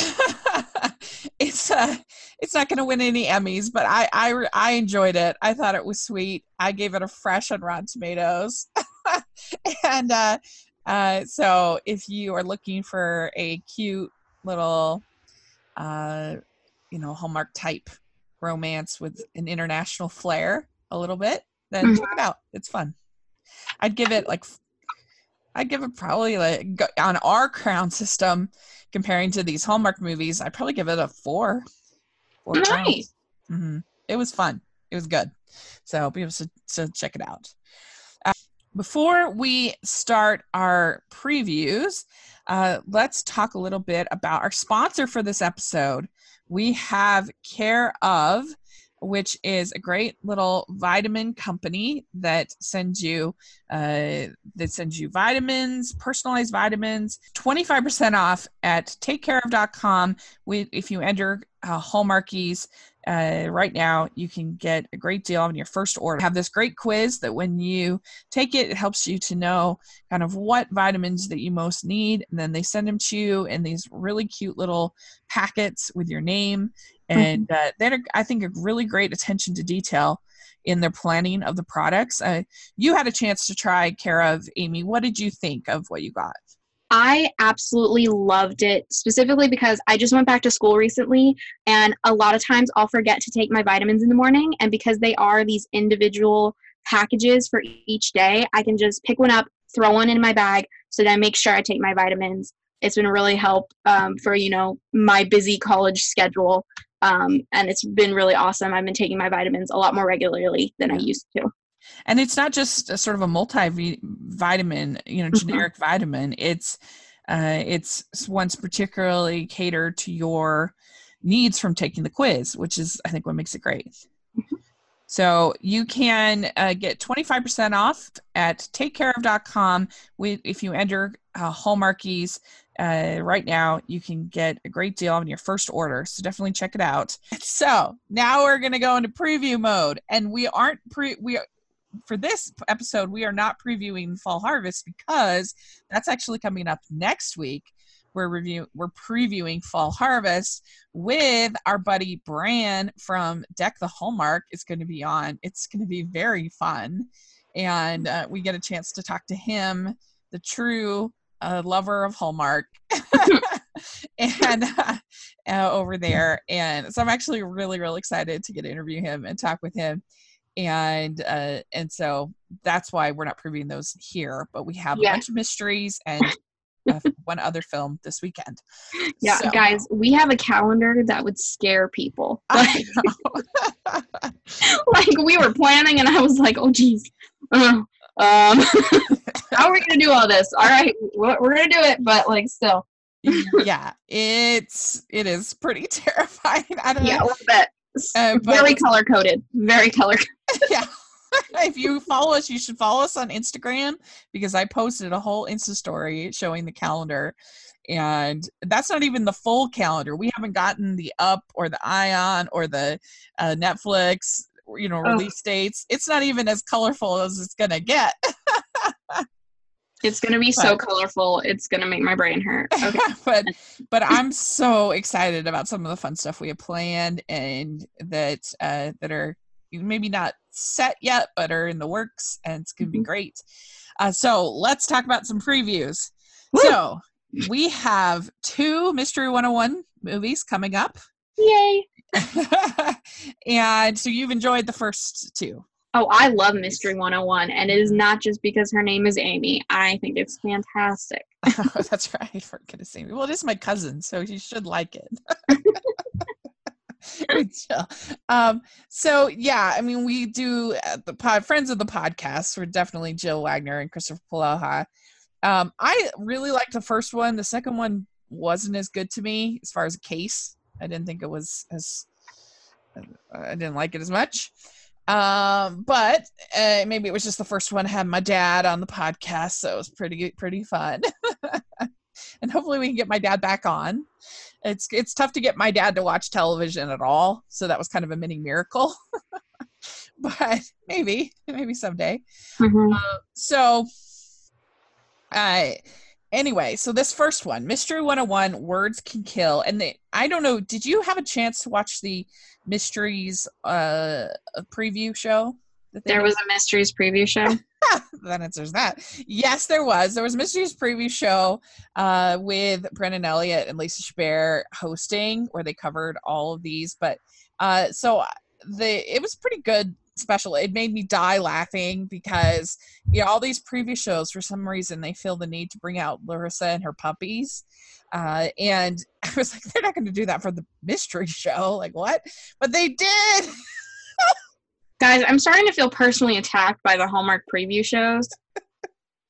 it's uh it's not going to win any Emmys, but I I I enjoyed it. I thought it was sweet. I gave it a fresh on Rotten Tomatoes. (laughs) (laughs) and uh, uh, so if you are looking for a cute little, uh, you know, Hallmark type romance with an international flair a little bit, then mm-hmm. check it out. It's fun. I'd give it like, I'd give it probably like on our crown system comparing to these Hallmark movies. I'd probably give it a four. four nice. Mm-hmm. It was fun. It was good. So be able to, to check it out. Before we start our previews, uh, let's talk a little bit about our sponsor for this episode. We have Care of, which is a great little vitamin company that sends you uh, that sends you vitamins, personalized vitamins, 25% off at takecareof.com. We, if you enter uh, Hallmarkies uh, right now, you can get a great deal on your first order. Have this great quiz that when you take it, it helps you to know kind of what vitamins that you most need. And then they send them to you in these really cute little packets with your name. Mm-hmm. And uh, they're, I think, a really great attention to detail in their planning of the products. Uh, you had a chance to try care of Amy. What did you think of what you got? I absolutely loved it, specifically because I just went back to school recently, and a lot of times I'll forget to take my vitamins in the morning. And because they are these individual packages for each day, I can just pick one up, throw one in my bag, so that I make sure I take my vitamins. It's been really help um, for you know my busy college schedule, um, and it's been really awesome. I've been taking my vitamins a lot more regularly than I used to. And it's not just a sort of a multi-vitamin you know Mhm. generic vitamin. It's uh, it's one's particularly catered to your needs from taking the quiz which is i think what makes it great. So you can uh, get 25% off at takecareof.com with, if you enter uh, hallmarkies uh, right now you can get a great deal on your first order. So definitely check it out. (laughs) So now we're going to go into preview mode. And we aren't pre we for this episode, we are not previewing Fall Harvest because that's actually coming up next week. We're review we're previewing Fall Harvest with our buddy Brian from Deck the Hallmark is going to be on. It's going to be very fun, and uh, we get a chance to talk to him, the true uh, lover of Hallmark, (laughs) and uh, uh, over there. And so I'm actually really really excited to get to interview him and talk with him and uh and so that's why we're not previewing those here but we have Yeah. a bunch of mysteries and uh, one other film this weekend Yeah, So- guys, we have a calendar that would scare people. (laughs) (laughs) Like we were planning, and I was like, "Oh, geez, uh, um, (laughs) how are we gonna do all this? All right, we're, we're gonna do it, but like still, yeah it's it is pretty terrifying i don't yeah, a know little bit. Uh, very color coded, very color. (laughs) yeah (laughs) if you follow us you should follow us on instagram because i posted a whole insta story showing the calendar and that's not even the full calendar we haven't gotten the up or the ion or the uh, netflix you know Oh. release dates it's not even as colorful as it's gonna get (laughs) It's gonna be so But- colorful. It's gonna make my brain hurt. Okay. but but i'm so excited about some of the fun stuff we have planned and that uh that are maybe not set yet but are in the works and it's gonna be Mhm. great uh so let's talk about some previews Woo! so we have two mystery 101 movies coming up Yay! (laughs) and so you've enjoyed the first two Oh, I love Mystery 101, and it is not just because her name is Amy. I think it's fantastic. (laughs) that's right for goodness sake well it is my cousin so you should like it (laughs) (laughs) Um so yeah i mean we do uh, the pod friends of the podcast we're definitely jill wagner and Kristoffer Polaha. um i really liked the first one. The second one wasn't as good to me as far as a case. I didn't think it was as i didn't like it as much. Um but uh, maybe it was just the first one had my dad on the podcast so it was pretty pretty fun. (laughs) And hopefully we can get my dad back on it's it's tough to get my dad to watch television at all so that was kind of a mini miracle (laughs) but maybe maybe someday Mhm. so uh anyway so this first one mystery 101 words can kill and they, i don't know did you have a chance to watch the mysteries uh preview show There did? was a Mysteries preview show. (laughs) that answers that. Yes, there was. There was a Mysteries preview show uh, with Brennan Elliott and Lacey Chabert hosting, where they covered all of these. But uh, so the it was pretty good special. It made me die laughing because you know all these previous shows for some reason they feel the need to bring out Larissa and her puppies. Uh, and (laughs) I was like, they're not going to do that for the mystery show. Like, what? But they did. (laughs) Guys, I'm starting to feel personally attacked by the Hallmark preview shows.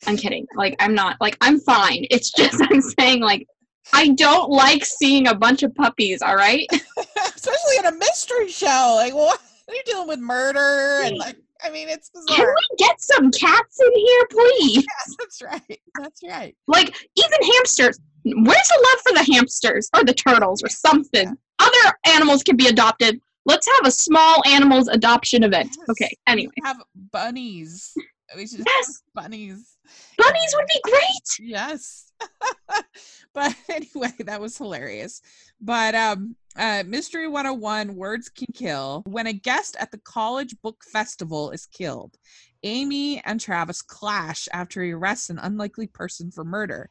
I'm kidding. Like, I'm not. Like, I'm fine. It's just (laughs) I'm saying, like, I don't like seeing a bunch of puppies. All right. (laughs) especially in a mystery show. Like, what? Are You're dealing with murder and like, I mean, it's Can we get some cats in here, please? (laughs) yes, that's right. That's right. Like, even hamsters. Where's the love for the hamsters or the turtles or something? other animals can be adopted. Let's have a small animals adoption event. Yes. Okay. Anyway, We have bunnies. We should Yes. have bunnies. bunnies would be great. Yes. (laughs) but anyway, that was hilarious. But um uh Mystery 101 Words Can Kill. When a guest at the college book festival is killed, Amy and Travis clash after he arrests an unlikely person for murder.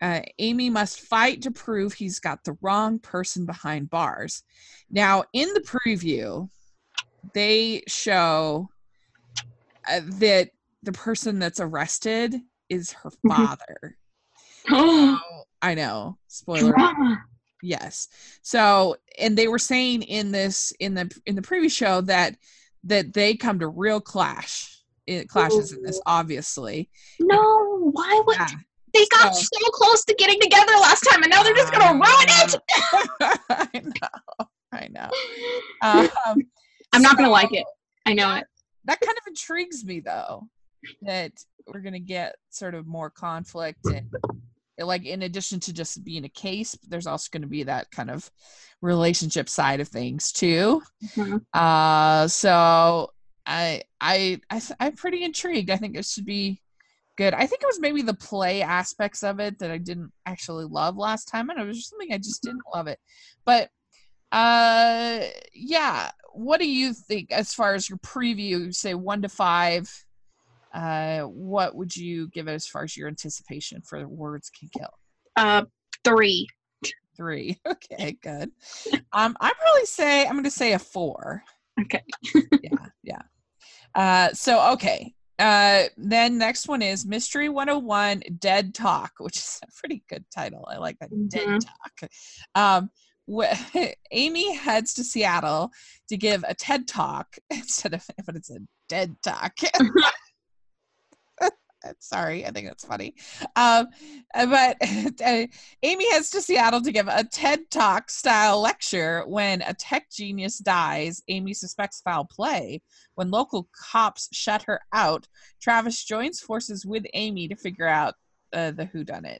Uh, Amy must fight to prove he's got the wrong person behind bars. Now, in the preview, they show uh, that the person that's arrested is her Mhm. father. (gasps) Oh, Oh, I know. Spoiler. Yes. So, and they were saying in this in the in the previous show that that they come to real clash. It clashes in this, obviously. No, why would Yeah. They got So- so close to getting together last time, and now they're just gonna ruin it? (laughs) I know. I know. Um, (laughs) I'm not gonna like it. I know it. That kind of intrigues me, though, that we're gonna get sort of more conflict and like in addition to just being a case there's also going to be that kind of relationship side of things too Mhm. uh so I, I i i'm pretty intrigued i think it should be good. I think it was maybe the play aspects of it that i didn't actually love last time and it was just something i just didn't love it. But uh yeah what do you think as far as your preview? Say one to five uh what would you give it as far as your anticipation for words can kill? Uh, three. three. (laughs) Okay good. Um i probably say i'm gonna say a four. Okay. (laughs) yeah yeah. Uh so okay uh then next one is mystery 101 dead talk which is a pretty good title. I like that. Dead Mhm. talk. Um wh- (laughs) amy heads to seattle to give a ted talk (laughs) instead of but it's a dead talk (laughs) sorry i think that's funny. Um uh, but (laughs) uh, amy heads to seattle to give a ted talk style lecture when a tech genius dies. Amy suspects foul play. When local cops shut her out travis joins forces with amy to figure out uh, the whodunit.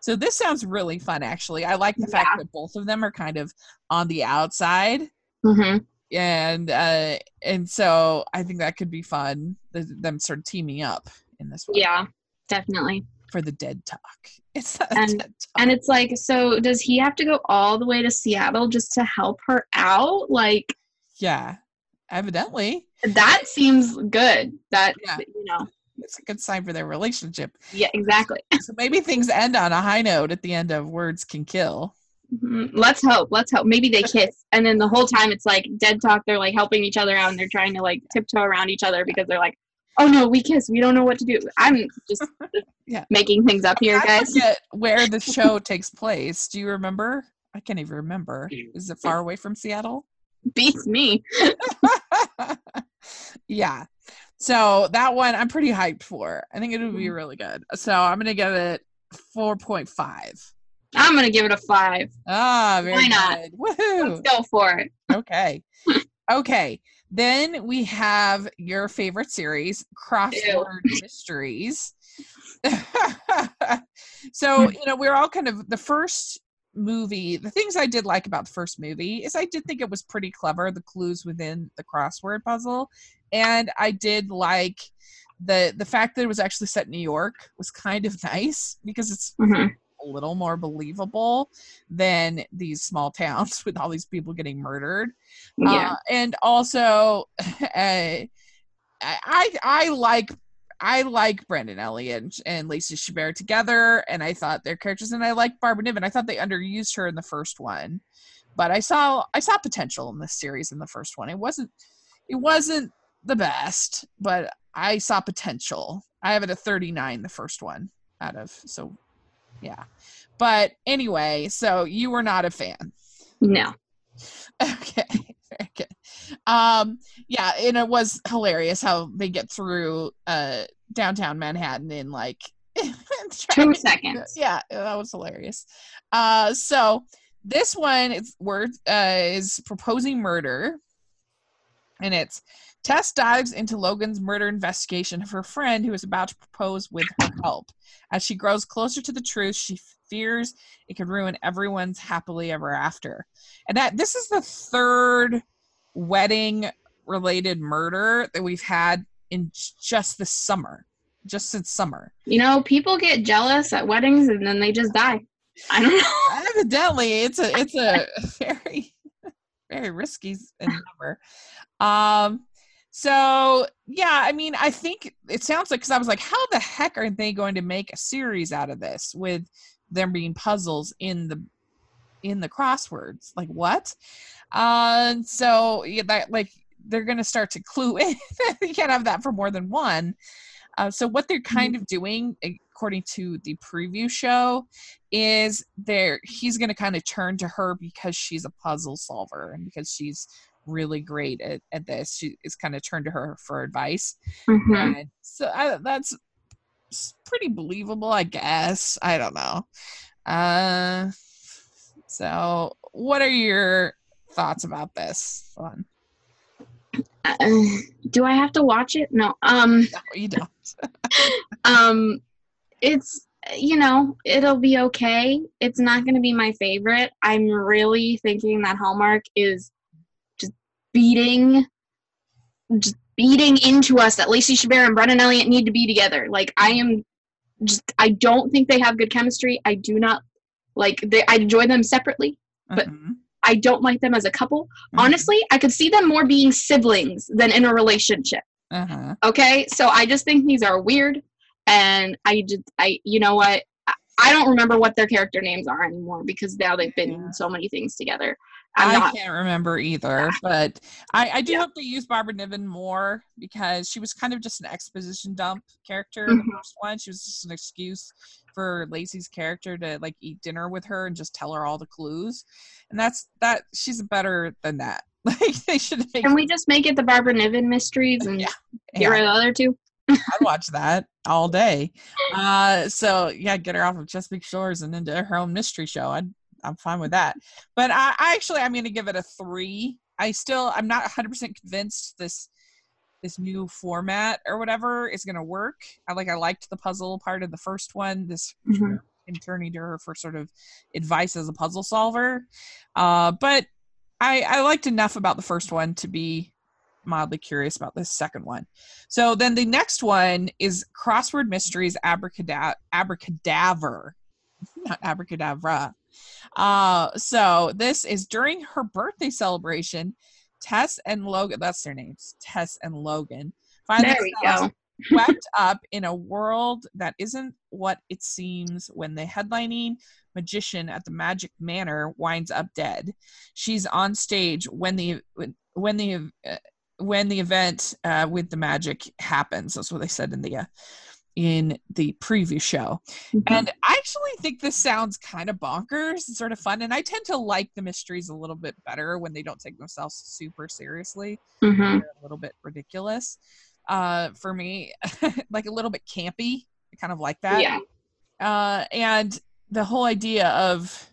So this sounds really fun actually. I like the fact that both of them are kind of on the outside. Mm-hmm. and uh and so i think that could be fun them sort of teaming up in this one Yeah, definitely. for the dead talk (laughs) it's And- dead talk And it's like, so does he have to go all the way to Seattle just to help her out? Like, yeah evidently that seems good. That, Yeah. you know, it's a good sign for their relationship yeah, exactly. (laughs) so maybe things end on a high note at the end of words can kill Mhm. Let's hope. Let's hope. Maybe they kiss. And then the whole time it's like dead talk. They're like helping each other out and they're trying to like tiptoe around each other because they're like, oh no, we kiss. We don't know what to do. I'm just (laughs) Yeah. making things up here, I guys. forget (laughs) where the show takes place do you remember i can't even remember is it far away from seattle Beats me. (laughs) yeah. So that one I'm pretty hyped for. I think it would be really good. So I'm gonna give it 4.5. I'm going to give it a five. Ah, very Why not? good. Woohoo. Let's go for it. Okay. okay. Then we have your favorite series, Crossword Mysteries. (laughs) so, you know, we're all kind of the first movie. The things I did like about the first movie is I did think it was pretty clever, the clues within the crossword puzzle. And I did like the the fact that it was actually set in New York was kind of (laughs) nice because it's Mhm. A little more believable than these small towns (laughs) with all these people getting murdered. Yeah. Uh, and also, (laughs) uh, I I like I like Brennan Elliott and, and Lacey Chabert together, and I thought their characters, and I like Barbara Niven. I thought they underused her in the first one, but I saw I saw potential in this series in the first one. It wasn't it wasn't the best, but I saw potential. I have it at 39, the first one out of so yeah. But anyway, so you were not a fan. no. (laughs) Okay, very good. Um, yeah, and it was hilarious how they get through uh downtown Manhattan in like (laughs) Two seconds. Yeah, that was hilarious. Uh, so this one is word uh is proposing murder, and it's Tess dives into Logan's murder investigation of her friend who is about to propose with her help. As she grows closer to the truth, she fears it could ruin everyone's happily ever after. And that this is the third wedding related murder that we've had in just this summer, just since summer. You know, people get jealous at weddings and then they just die. I don't know. (laughs) Evidently, it's a it's a (laughs) very very risky endeavor. Um, so yeah, I mean, I think it sounds like because I was like, how the heck are they going to make a series out of this with them being puzzles in the in the crosswords? Like what? Uh, so yeah, that like they're going to start to clue (laughs) in. you can't have that for more than one. Uh, so what they're kind mm-hmm. of doing, according to the preview show, is there he's going to kind of turn to her because she's a puzzle solver and because she's really great at, at this. She is kind of turned to her for advice. Mm-hmm. so I, that's pretty believable, I guess. I don't know. Uh, so, what are your thoughts about this one? Uh, do I have to watch it? No. Um, (laughs) no, you don't. (laughs) um, it's you know it'll be okay. It's not going to be my favorite. I'm really thinking that Hallmark is beating just beating into us that Lacey Chabert and Brennan Elliott need to be together. Like I am just I don't think they have good chemistry. I do not like they I enjoy them separately, but mm-hmm. I don't like them as a couple. Mm-hmm. Honestly, I could see them more being siblings than in a relationship. Uh-huh. Okay? So I just think these are weird and I just I you know what? I don't remember what their character names are anymore because now they've been yeah. in so many things together. I'm I not, can't remember either, but I, I do yeah. hope they use Barbara Niven more because she was kind of just an exposition dump character mm-hmm. the first one. She was just an excuse for Lacey's character to like eat dinner with her and just tell her all the clues. And that's that she's better than that. (laughs) Like they should make Can we just make it the Barbara Niven mysteries and yeah. get yeah. rid of the other two? I'd watch that all day. Uh so yeah, get her off of Chesapeake Shores and into her own mystery show. I'd I'm fine with that. But I, I actually I'm going to give it a three. I still I'm not 100 percent convinced this this new format or whatever is going to work. I like I liked the puzzle part of the first one. This mm-hmm. turning to her for sort of advice as a puzzle solver. Uh, but I I liked enough about the first one to be mildly curious about this second one. So then the next one is Crossword Mysteries Abracadabra, Abracadaver, (laughs) not Abracadabra. Uh, so this is during her birthday celebration. Tess and Logan, that's their names, Tess and Logan, there swept (laughs) up in a world that isn't what it seems when the headlining magician at the Magic Manor winds up dead. She's on stage when the when the uh, when the event uh, with the magic happens. That's what they said in the uh, in the preview show. Mm-hmm. And I actually think this sounds kind of bonkers and sort of fun. And I tend to like the mysteries a little bit better when they don't take themselves super seriously. Mm-hmm. A little bit ridiculous. Uh, for me, (laughs) like a little bit campy. I kind of like that. Yeah. Uh, and the whole idea of,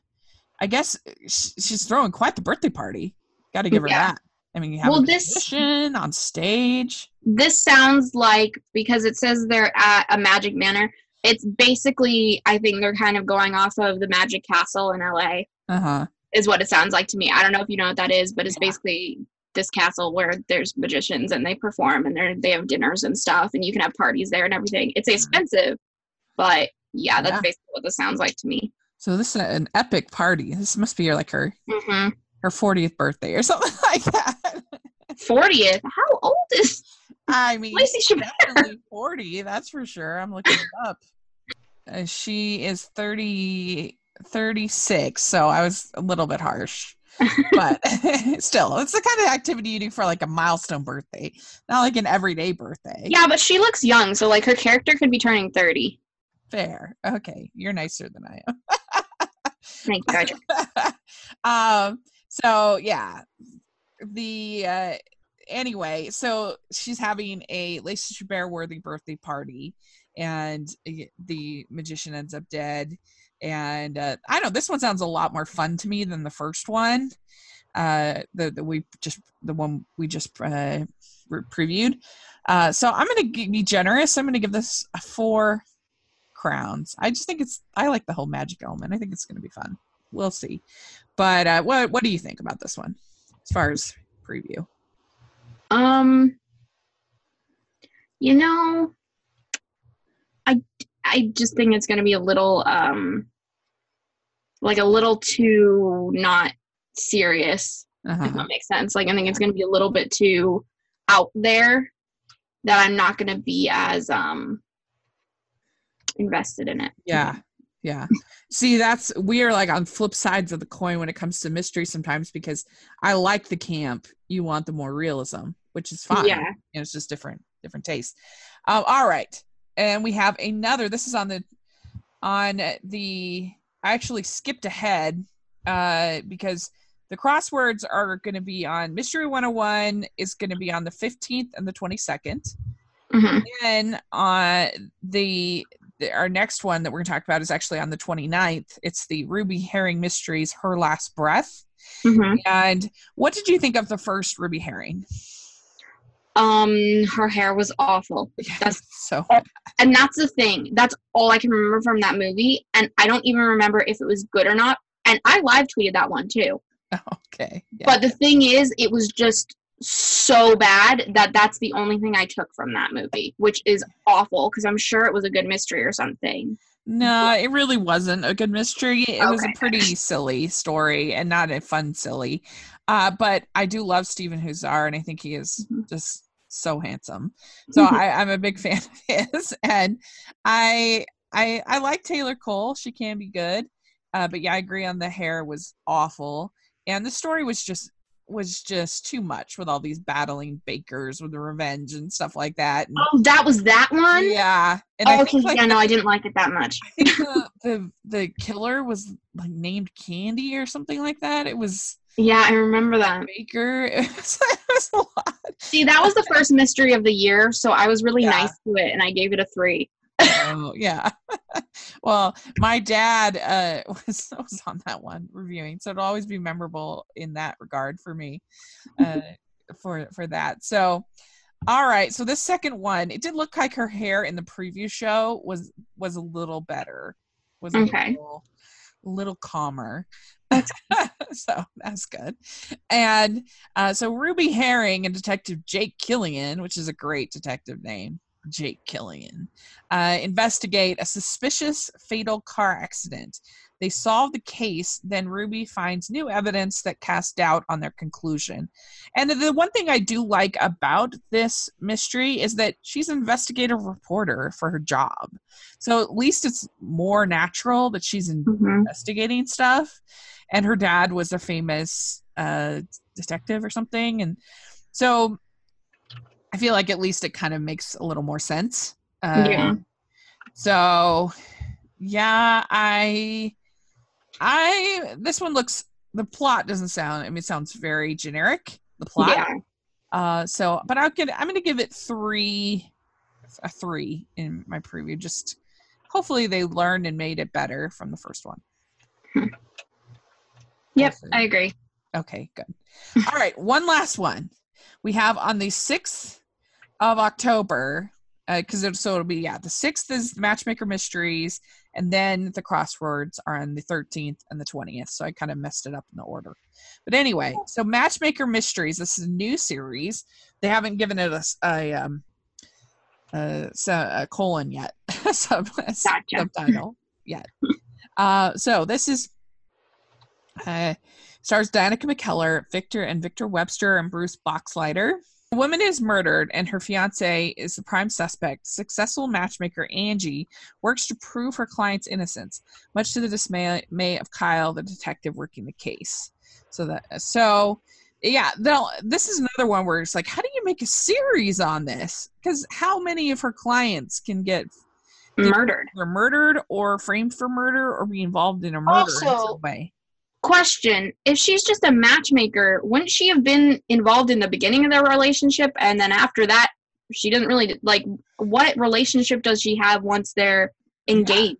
I guess she's throwing quite the birthday party. Got to give her yeah. that. I mean, you have well, a this, on stage. This sounds like because it says they're at a Magic Manor. It's basically, I think they're kind of going off of the Magic Castle in LA. Uh huh. Is what it sounds like to me. I don't know if you know what that is, but it's yeah. basically this castle where there's magicians and they perform and they they have dinners and stuff, and you can have parties there and everything. It's expensive, but yeah, that's yeah. basically what this sounds like to me. So this is an epic party. This must be like her mm-hmm. her 40th birthday or something (laughs) like that. 40th? How old is I mean, Lacey definitely 40, that's for sure. I'm looking it up. Uh, she is 30, 36, so I was a little bit harsh. but (laughs) (laughs) still, it's the kind of activity you do for like a milestone birthday, not like an everyday birthday. Yeah, but she looks young, so like her character could be turning 30. Fair. Okay, you're nicer than I am. Thank you, (laughs) um, so yeah, the uh, anyway, so she's having a Lacey Chabert worthy birthday party, and the magician ends up dead. And uh, I know this one sounds a lot more fun to me than the first one. Uh, the, the we just the one we just uh, previewed. Uh, so I'm gonna be generous. I'm gonna give this a four crowns. I just think it's I like the whole magic element. I think it's to be fun. We'll see. But uh, what what do you think about this one as far as preview? Um, you know, I I just think it's going to be a little um like a little too not serious if Uh-huh. that makes sense. Like I think it's going to be a little bit too out there that I'm not going to be as um invested in it. Yeah. Yeah. See, that's we are like on flip sides of the coin when it comes to mystery sometimes because I like the camp. You want the more realism, which is fine. Yeah. You know, it's just different, different taste. Um, all right. And we have another, this is on the on the I actually skipped ahead uh because the crosswords are going to be on Mystery 101 is going to be on the 15th and the 22nd. hmm then uh the, the our next one that we're going to talk about is actually on the 29th it's the ruby herring mysteries her last breath hmm and what did you think of the first ruby herring Um, her hair was awful. (laughs) That's (laughs) so (laughs) and that's the thing. That's all I can remember from that movie, and I don't even remember if it was good or not. And I live tweeted that one too. okay yeah. But the thing is, it was just so bad that that's the only thing I took from that movie, which is awful because I'm sure it was a good mystery or something. no it really wasn't a good mystery it was a pretty silly story and not a fun silly uh but i do love Stephen Huszar and i think he is Mhm. just so handsome so (laughs) I, I'm a big fan of his, (laughs) and I I I like Taylor Cole. She can be good, uh, but yeah, I agree on the hair was awful, and the story was just was just too much with all these battling bakers with the revenge and stuff like that. And, Oh, that was that one. yeah, and Oh, I okay. think like yeah, no, I didn't like it that much. I think the, (laughs) the the killer was like named Candy or something like that. It was Yeah, I remember that. Baker. (laughs) It was, it was a lot. See, that was the first mystery of the year, so I was really Yeah. nice to it, and I gave it a three. Oh yeah. (laughs) well, my dad uh (laughs) was, was on that one reviewing, so it'll always be memorable in that regard for me. Uh for for that. So all right, so this second one, it did look like her hair in the preview show was was a little better. Was a Okay. little, little calmer. (laughs) (laughs) so that's good. And uh, so Ruby Herring and Detective Jake Killian, which is a great detective name, Jake Killian, uh, investigate a suspicious fatal car accident. They solve the case, then Ruby finds new evidence that casts doubt on their conclusion. And the one thing I do like about this mystery is that she's an investigative reporter for her job. So at least it's more natural that she's in hmm investigating stuff and her dad was a famous uh detective or something and so i feel like at least it kind of makes a little more sense uh, Yeah. so yeah i i this one looks the plot doesn't sound i mean it sounds very generic the plot Yeah. uh so but i'll get i'm gonna give it three a three in my preview just hopefully they learned and made it better from the first one (laughs) Yep. I agree. Okay, good. (laughs) All right, one last one. We have on the 6th of October, because it, so it'll be, yeah, the 6th is the Matchmaker Mysteries, and then the crosswords are on the 13th and the 20th. So I kind of messed it up in the order. But anyway, so Matchmaker Mysteries, this is a new series. They haven't given it a, a, um, so- a colon yet, (laughs) sub, Gotcha. subtitle yet. Uh, so this is uh, stars Danica McKellar, Victor and Victor Webster, and Bruce Boxleitner. A woman is murdered, and her fiance is the prime suspect. Successful matchmaker Angie works to prove her client's innocence, much to the dismay of Kyle, the detective working the case. So that so yeah, they'll- this is another one where it's like, how do you make a series on this? Because how many of her clients can get Murdered. either murdered or framed for murder or be involved in a murder in some way? Question: If she's just a matchmaker, wouldn't she have been involved in the beginning of their relationship, and then after that, she doesn't really like? What relationship does she have once they're engaged?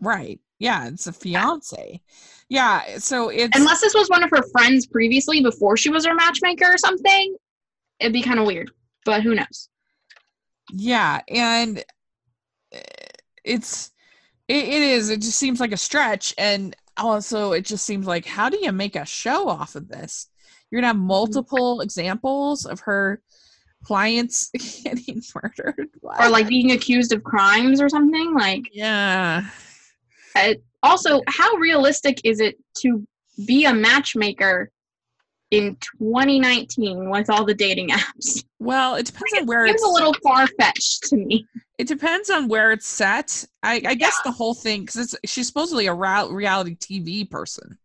Right. Yeah, it's a fiance. Yeah, so it's Unless this was one of her friends previously before she was her matchmaker or something, it'd be kind of weird. But who knows? yeah, and uh, it's it, it is. It just seems like a stretch, and also it just seems like how do you make a show off of this? You're gonna have Mm-hmm. multiple examples of her clients (laughs) getting murdered, or like being accused of crimes or something. Like, yeah, uh, also, how realistic is it to be a matchmaker in 2019 with all the dating apps? well, it depends on where It's it's a little far fetched to me. It depends on where it's set. I, I guess the whole thing because it's she's supposedly a reality TV person,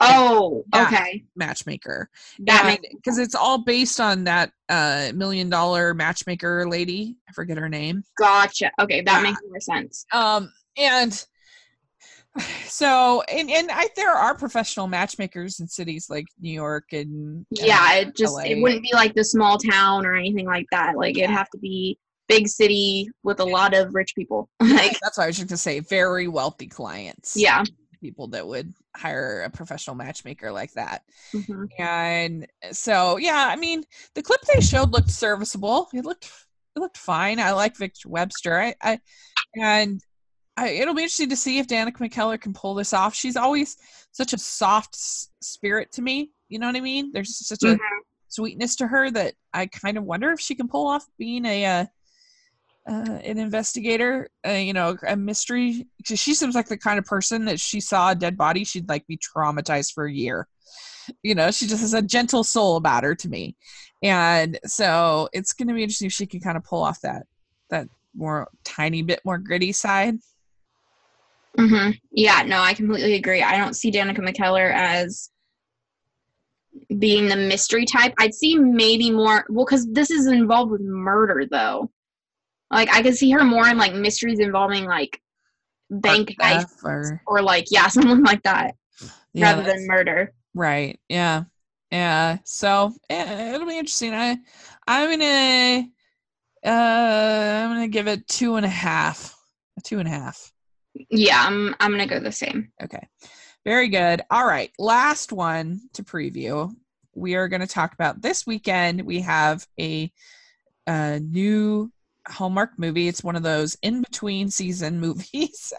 Oh, Yeah. okay. matchmaker, That because it's all based on that uh million dollar matchmaker lady. I forget her name. gotcha. Okay, that Yeah. makes more sense. Um, and so and and I there are professional matchmakers in cities like New York and Yeah, and it just it wouldn't be like the small town or anything like that. Like it'd have to be big city with a lot of rich people. (laughs) like That's what I was just gonna say. Very wealthy clients. yeah. people that would hire a professional matchmaker like that. hmm and so yeah i mean the clip they showed looked serviceable it looked it looked fine i like victor webster i, I and I, it'll be interesting to see if danica mckellar can pull this off she's always such a soft s- spirit to me you know what i mean there's such a Mhm. sweetness to her that i kind of wonder if she can pull off being a uh, uh, an investigator, uh, you know, a mystery. She seems like the kind of person that she saw a dead body, she'd like be traumatized for a year you know she just has a gentle soul about her to me and so it's going to be interesting if she can kind of pull off that that more tiny bit more gritty side hmm Yeah, no, I completely agree. I don't see Danica McKellar as being the mystery type. I'd see maybe more well because this is involved with murder though. Like I could see her more in like mysteries involving like bank heist Theft or or like yeah (laughs) something like that yeah, rather than murder. right yeah yeah so yeah, it'll be interesting i i'm gonna uh i'm gonna give it two and a half a two and a half Yeah, I'm I'm gonna go the same. Okay. Very good. All right. Last one to preview. We are going to talk about this weekend. We have a, a new Hallmark movie. It's one of those in between season (laughs) movies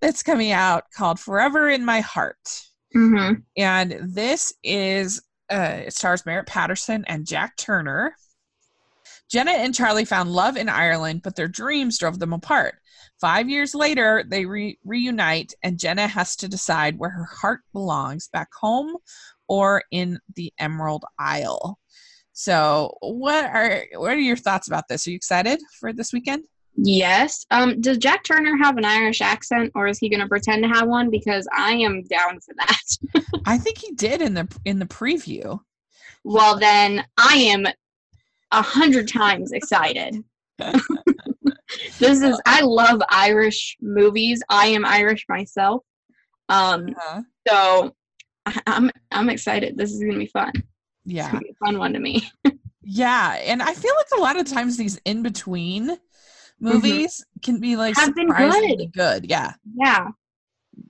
that's coming out called Forever in My Heart. hmm And this is, uh, it stars Merritt Patterson and Jack Turner. Jenna and Charlie found love in Ireland, but their dreams drove them apart. Five years later, they re- reunite, and Jenna has to decide where her heart belongs back home or in the Emerald Isle. So, what are what are your thoughts about this? Are you excited for this weekend? Yes. Um. Does Jack Turner have an Irish accent, or is he gonna pretend to have one? Because I am down for that. (laughs) I think he did in the in the preview. well, then I am a hundred times excited. (laughs) this is I love Irish movies. I am Irish myself. Um. Uh, So I- I'm I'm excited. This is gonna be fun. It's yeah, gonna be a fun one to me. (laughs) yeah, and I feel like a lot of times these in between movies can be like Mm-hmm. Have been surprisingly good. Yeah, Yeah.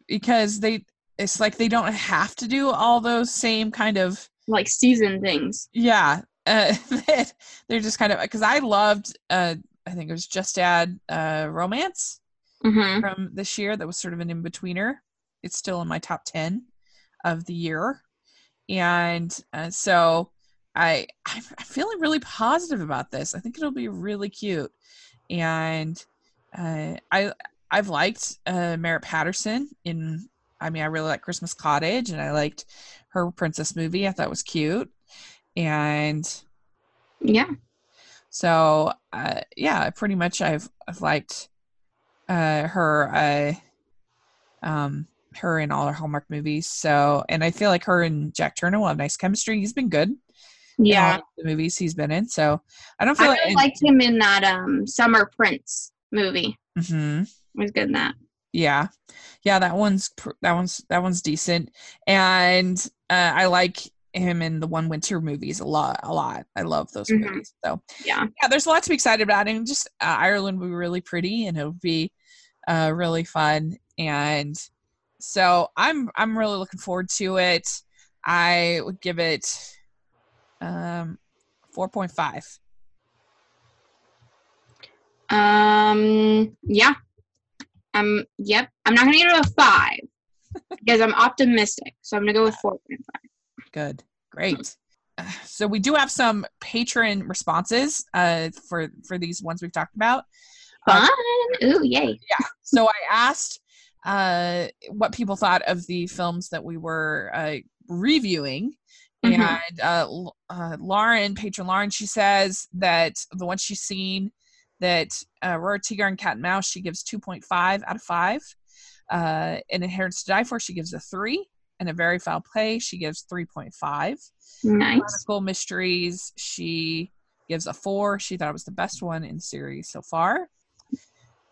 because they it's like they don't have to do all those same kind of Like season things. yeah uh (laughs) they're just kind of because i loved uh i think it was just add uh romance Mm-hmm. from this year that was sort of an in-betweener. It's still in my top 10 of the year. And uh, so i I'm, I'm feeling really positive about this. I think it'll be really cute. And uh i i've liked uh merritt patterson in i mean i really like christmas cottage and i liked her princess movie. I thought was cute. And Yeah. So uh, yeah, pretty much I've I've liked uh, her uh, um, her in all her Hallmark movies. So and I feel like her and Jack Turner will have nice chemistry. He's been good. Yeah. the movies he's been in. So I don't feel I like really liked him in that um Summer Prince movie. Mhm. He was good in that. Yeah, yeah, that one's that one's that one's decent, and uh, I like him in the One Winter movies a lot. A lot. I love those Mhm. movies. So Yeah. yeah, there's a lot to be excited about, and just uh, Ireland will be really pretty, and it'll be uh, really fun, and so I'm I'm really looking forward to it. I would give it um 4.5. Um yeah. I'm yep. I'm not gonna give it a five (laughs) because I'm optimistic. So I'm gonna go with four point five. Good. Great. So we do have some patron responses uh, for for these ones we've talked about. Uh, Fun. Ooh, yay. Yeah. So I asked uh, what people thought of the films that we were uh, reviewing. Mhm. And uh, uh, Lauren, patron Lauren, she says that the one she's seen, that uh, Aurora Teagarden Cat and Mouse, she gives 2.5 out of 5. Uh, and Inheritance to Die For, she gives a 3. And A Very Foul Play, she gives 3.5. Nice. Chronicle Mysteries, she gives a 4. She thought it was the best one in the series so far.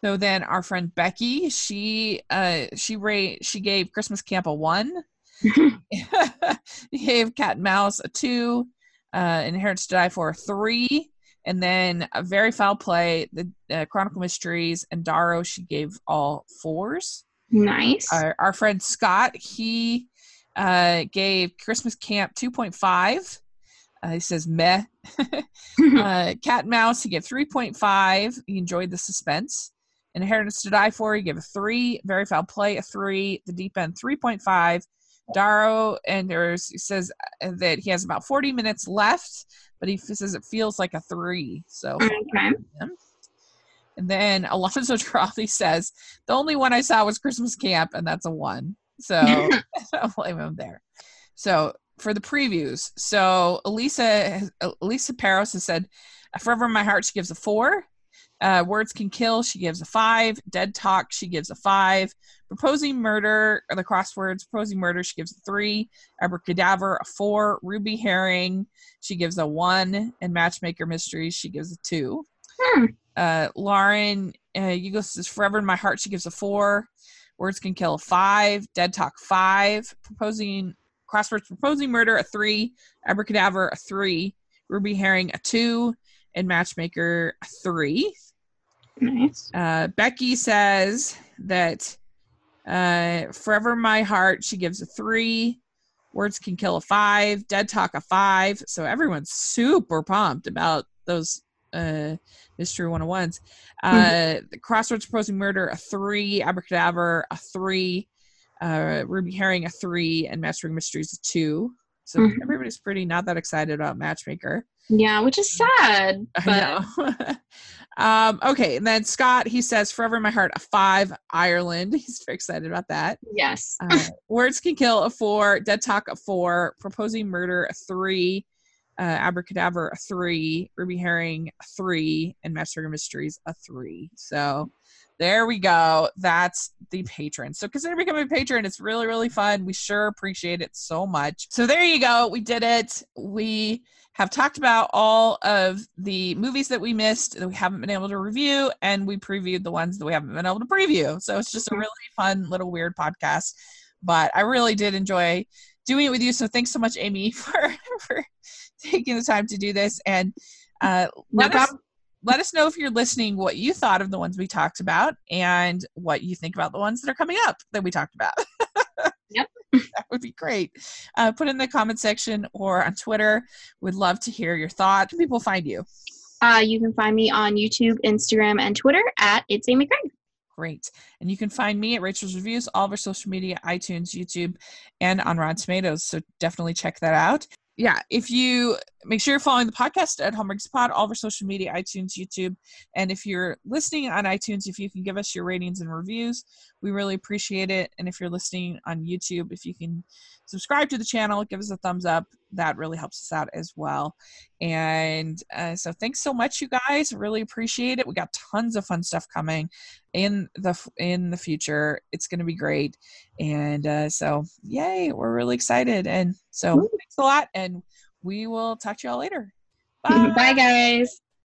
So then our friend Becky, she uh she rate she gave Christmas Camp a 1. he (laughs) (laughs) gave Cat and Mouse a two, uh, Inheritance to Die for a three, and then a very foul play, the uh, Chronicle Mysteries and Darrow. She gave all fours. nice. Our, our friend Scott, he uh, gave Christmas Camp two point five. Uh, he says meh. (laughs) uh, Cat and Mouse, he gave three point five. He enjoyed the suspense. Inheritance to Die For, he gave a three. Very Foul Play, a three. The Deep End, three point five. Darrow and there's he says uh, that he has about 40 minutes left, but he says it feels like a three. So, okay. and then Alonzo (laughs) Trolley says the only one I saw was Christmas Camp, and that's a one. So (laughs) I don't blame him there. So for the previews, so Elisa Elisa Paros has said, "Forever in My Heart," she gives a four. Uh, Words Can Kill, she gives a five. Dead Talk, she gives a five. Proposing Murder, or the crosswords, Proposing Murder, she gives a three. Abracadaver, a four. Ruby Herring, she gives a one. And Matchmaker Mysteries, she gives a two. Hmm. Uh, Lauren, uh, you go says Forever in My Heart, she gives a four. Words Can Kill, a five. Dead Talk, five. Proposing Crosswords, Proposing Murder, a three. Abracadaver, a three. Ruby Herring, a two. And Matchmaker, a three. Nice. Uh, Becky says that uh, Forever My Heart, she gives a three. Words Can Kill a five. Dead Talk a five. So everyone's super pumped about those uh, Mystery 101s. Uh, the Crossroads Proposing Murder a three. Abracadaver a three. Uh, Ruby Herring a three. And Mastering Mysteries a two. So Mhm. everybody's pretty not that excited about Matchmaker. Yeah, which is sad. But I know. (laughs) um, okay, and then Scott, he says, "Forever in My Heart," a five. Ireland, (laughs) he's very excited about that. yes. Uh, Words Can Kill, a four. Dead Talk, a four. Proposing Murder, a three. Uh, Abracadaver, a three. Ruby Herring, a three, and Master Mysteries, a three. So there we go. That's the patron. So consider becoming a patron. It's really, really fun. We sure appreciate it so much. So there you go. We did it. We have talked about all of the movies that we missed that we haven't been able to review, and we previewed the ones that we haven't been able to preview. So it's just a really fun little weird podcast. But I really did enjoy doing it with you. So thanks so much, Amy, (laughs) for for (laughs) taking the time to do this. And uh, let us let us know if you're listening what you thought of the ones we talked about and what you think about the ones that are coming up that we talked about. (laughs) Yep. that would be great. Uh, put in the comment section or on Twitter. We'd love to hear your thoughts. Where people find you? Uh, you can find me on YouTube, Instagram, and Twitter at It's Amy Craig. Great. And you can find me at Rachel's Reviews, all of our social media, iTunes, YouTube, and on Rotten Tomatoes. So definitely check that out. Yeah, if you make sure you're following the podcast at Hallmarks Pod, all of our social media, iTunes, YouTube. And if you're listening on iTunes, if you can give us your ratings and reviews, we really appreciate it. And if you're listening on YouTube, if you can subscribe to the channel, give us a thumbs up, that really helps us out as well. And uh, so thanks so much, you guys. Really appreciate it. We got tons of fun stuff coming in the in the future. It's going to be great. And uh, so, yay, we're really excited. And so, Woo. thanks a lot. And we will talk to y'all later. (laughs) Bye, guys.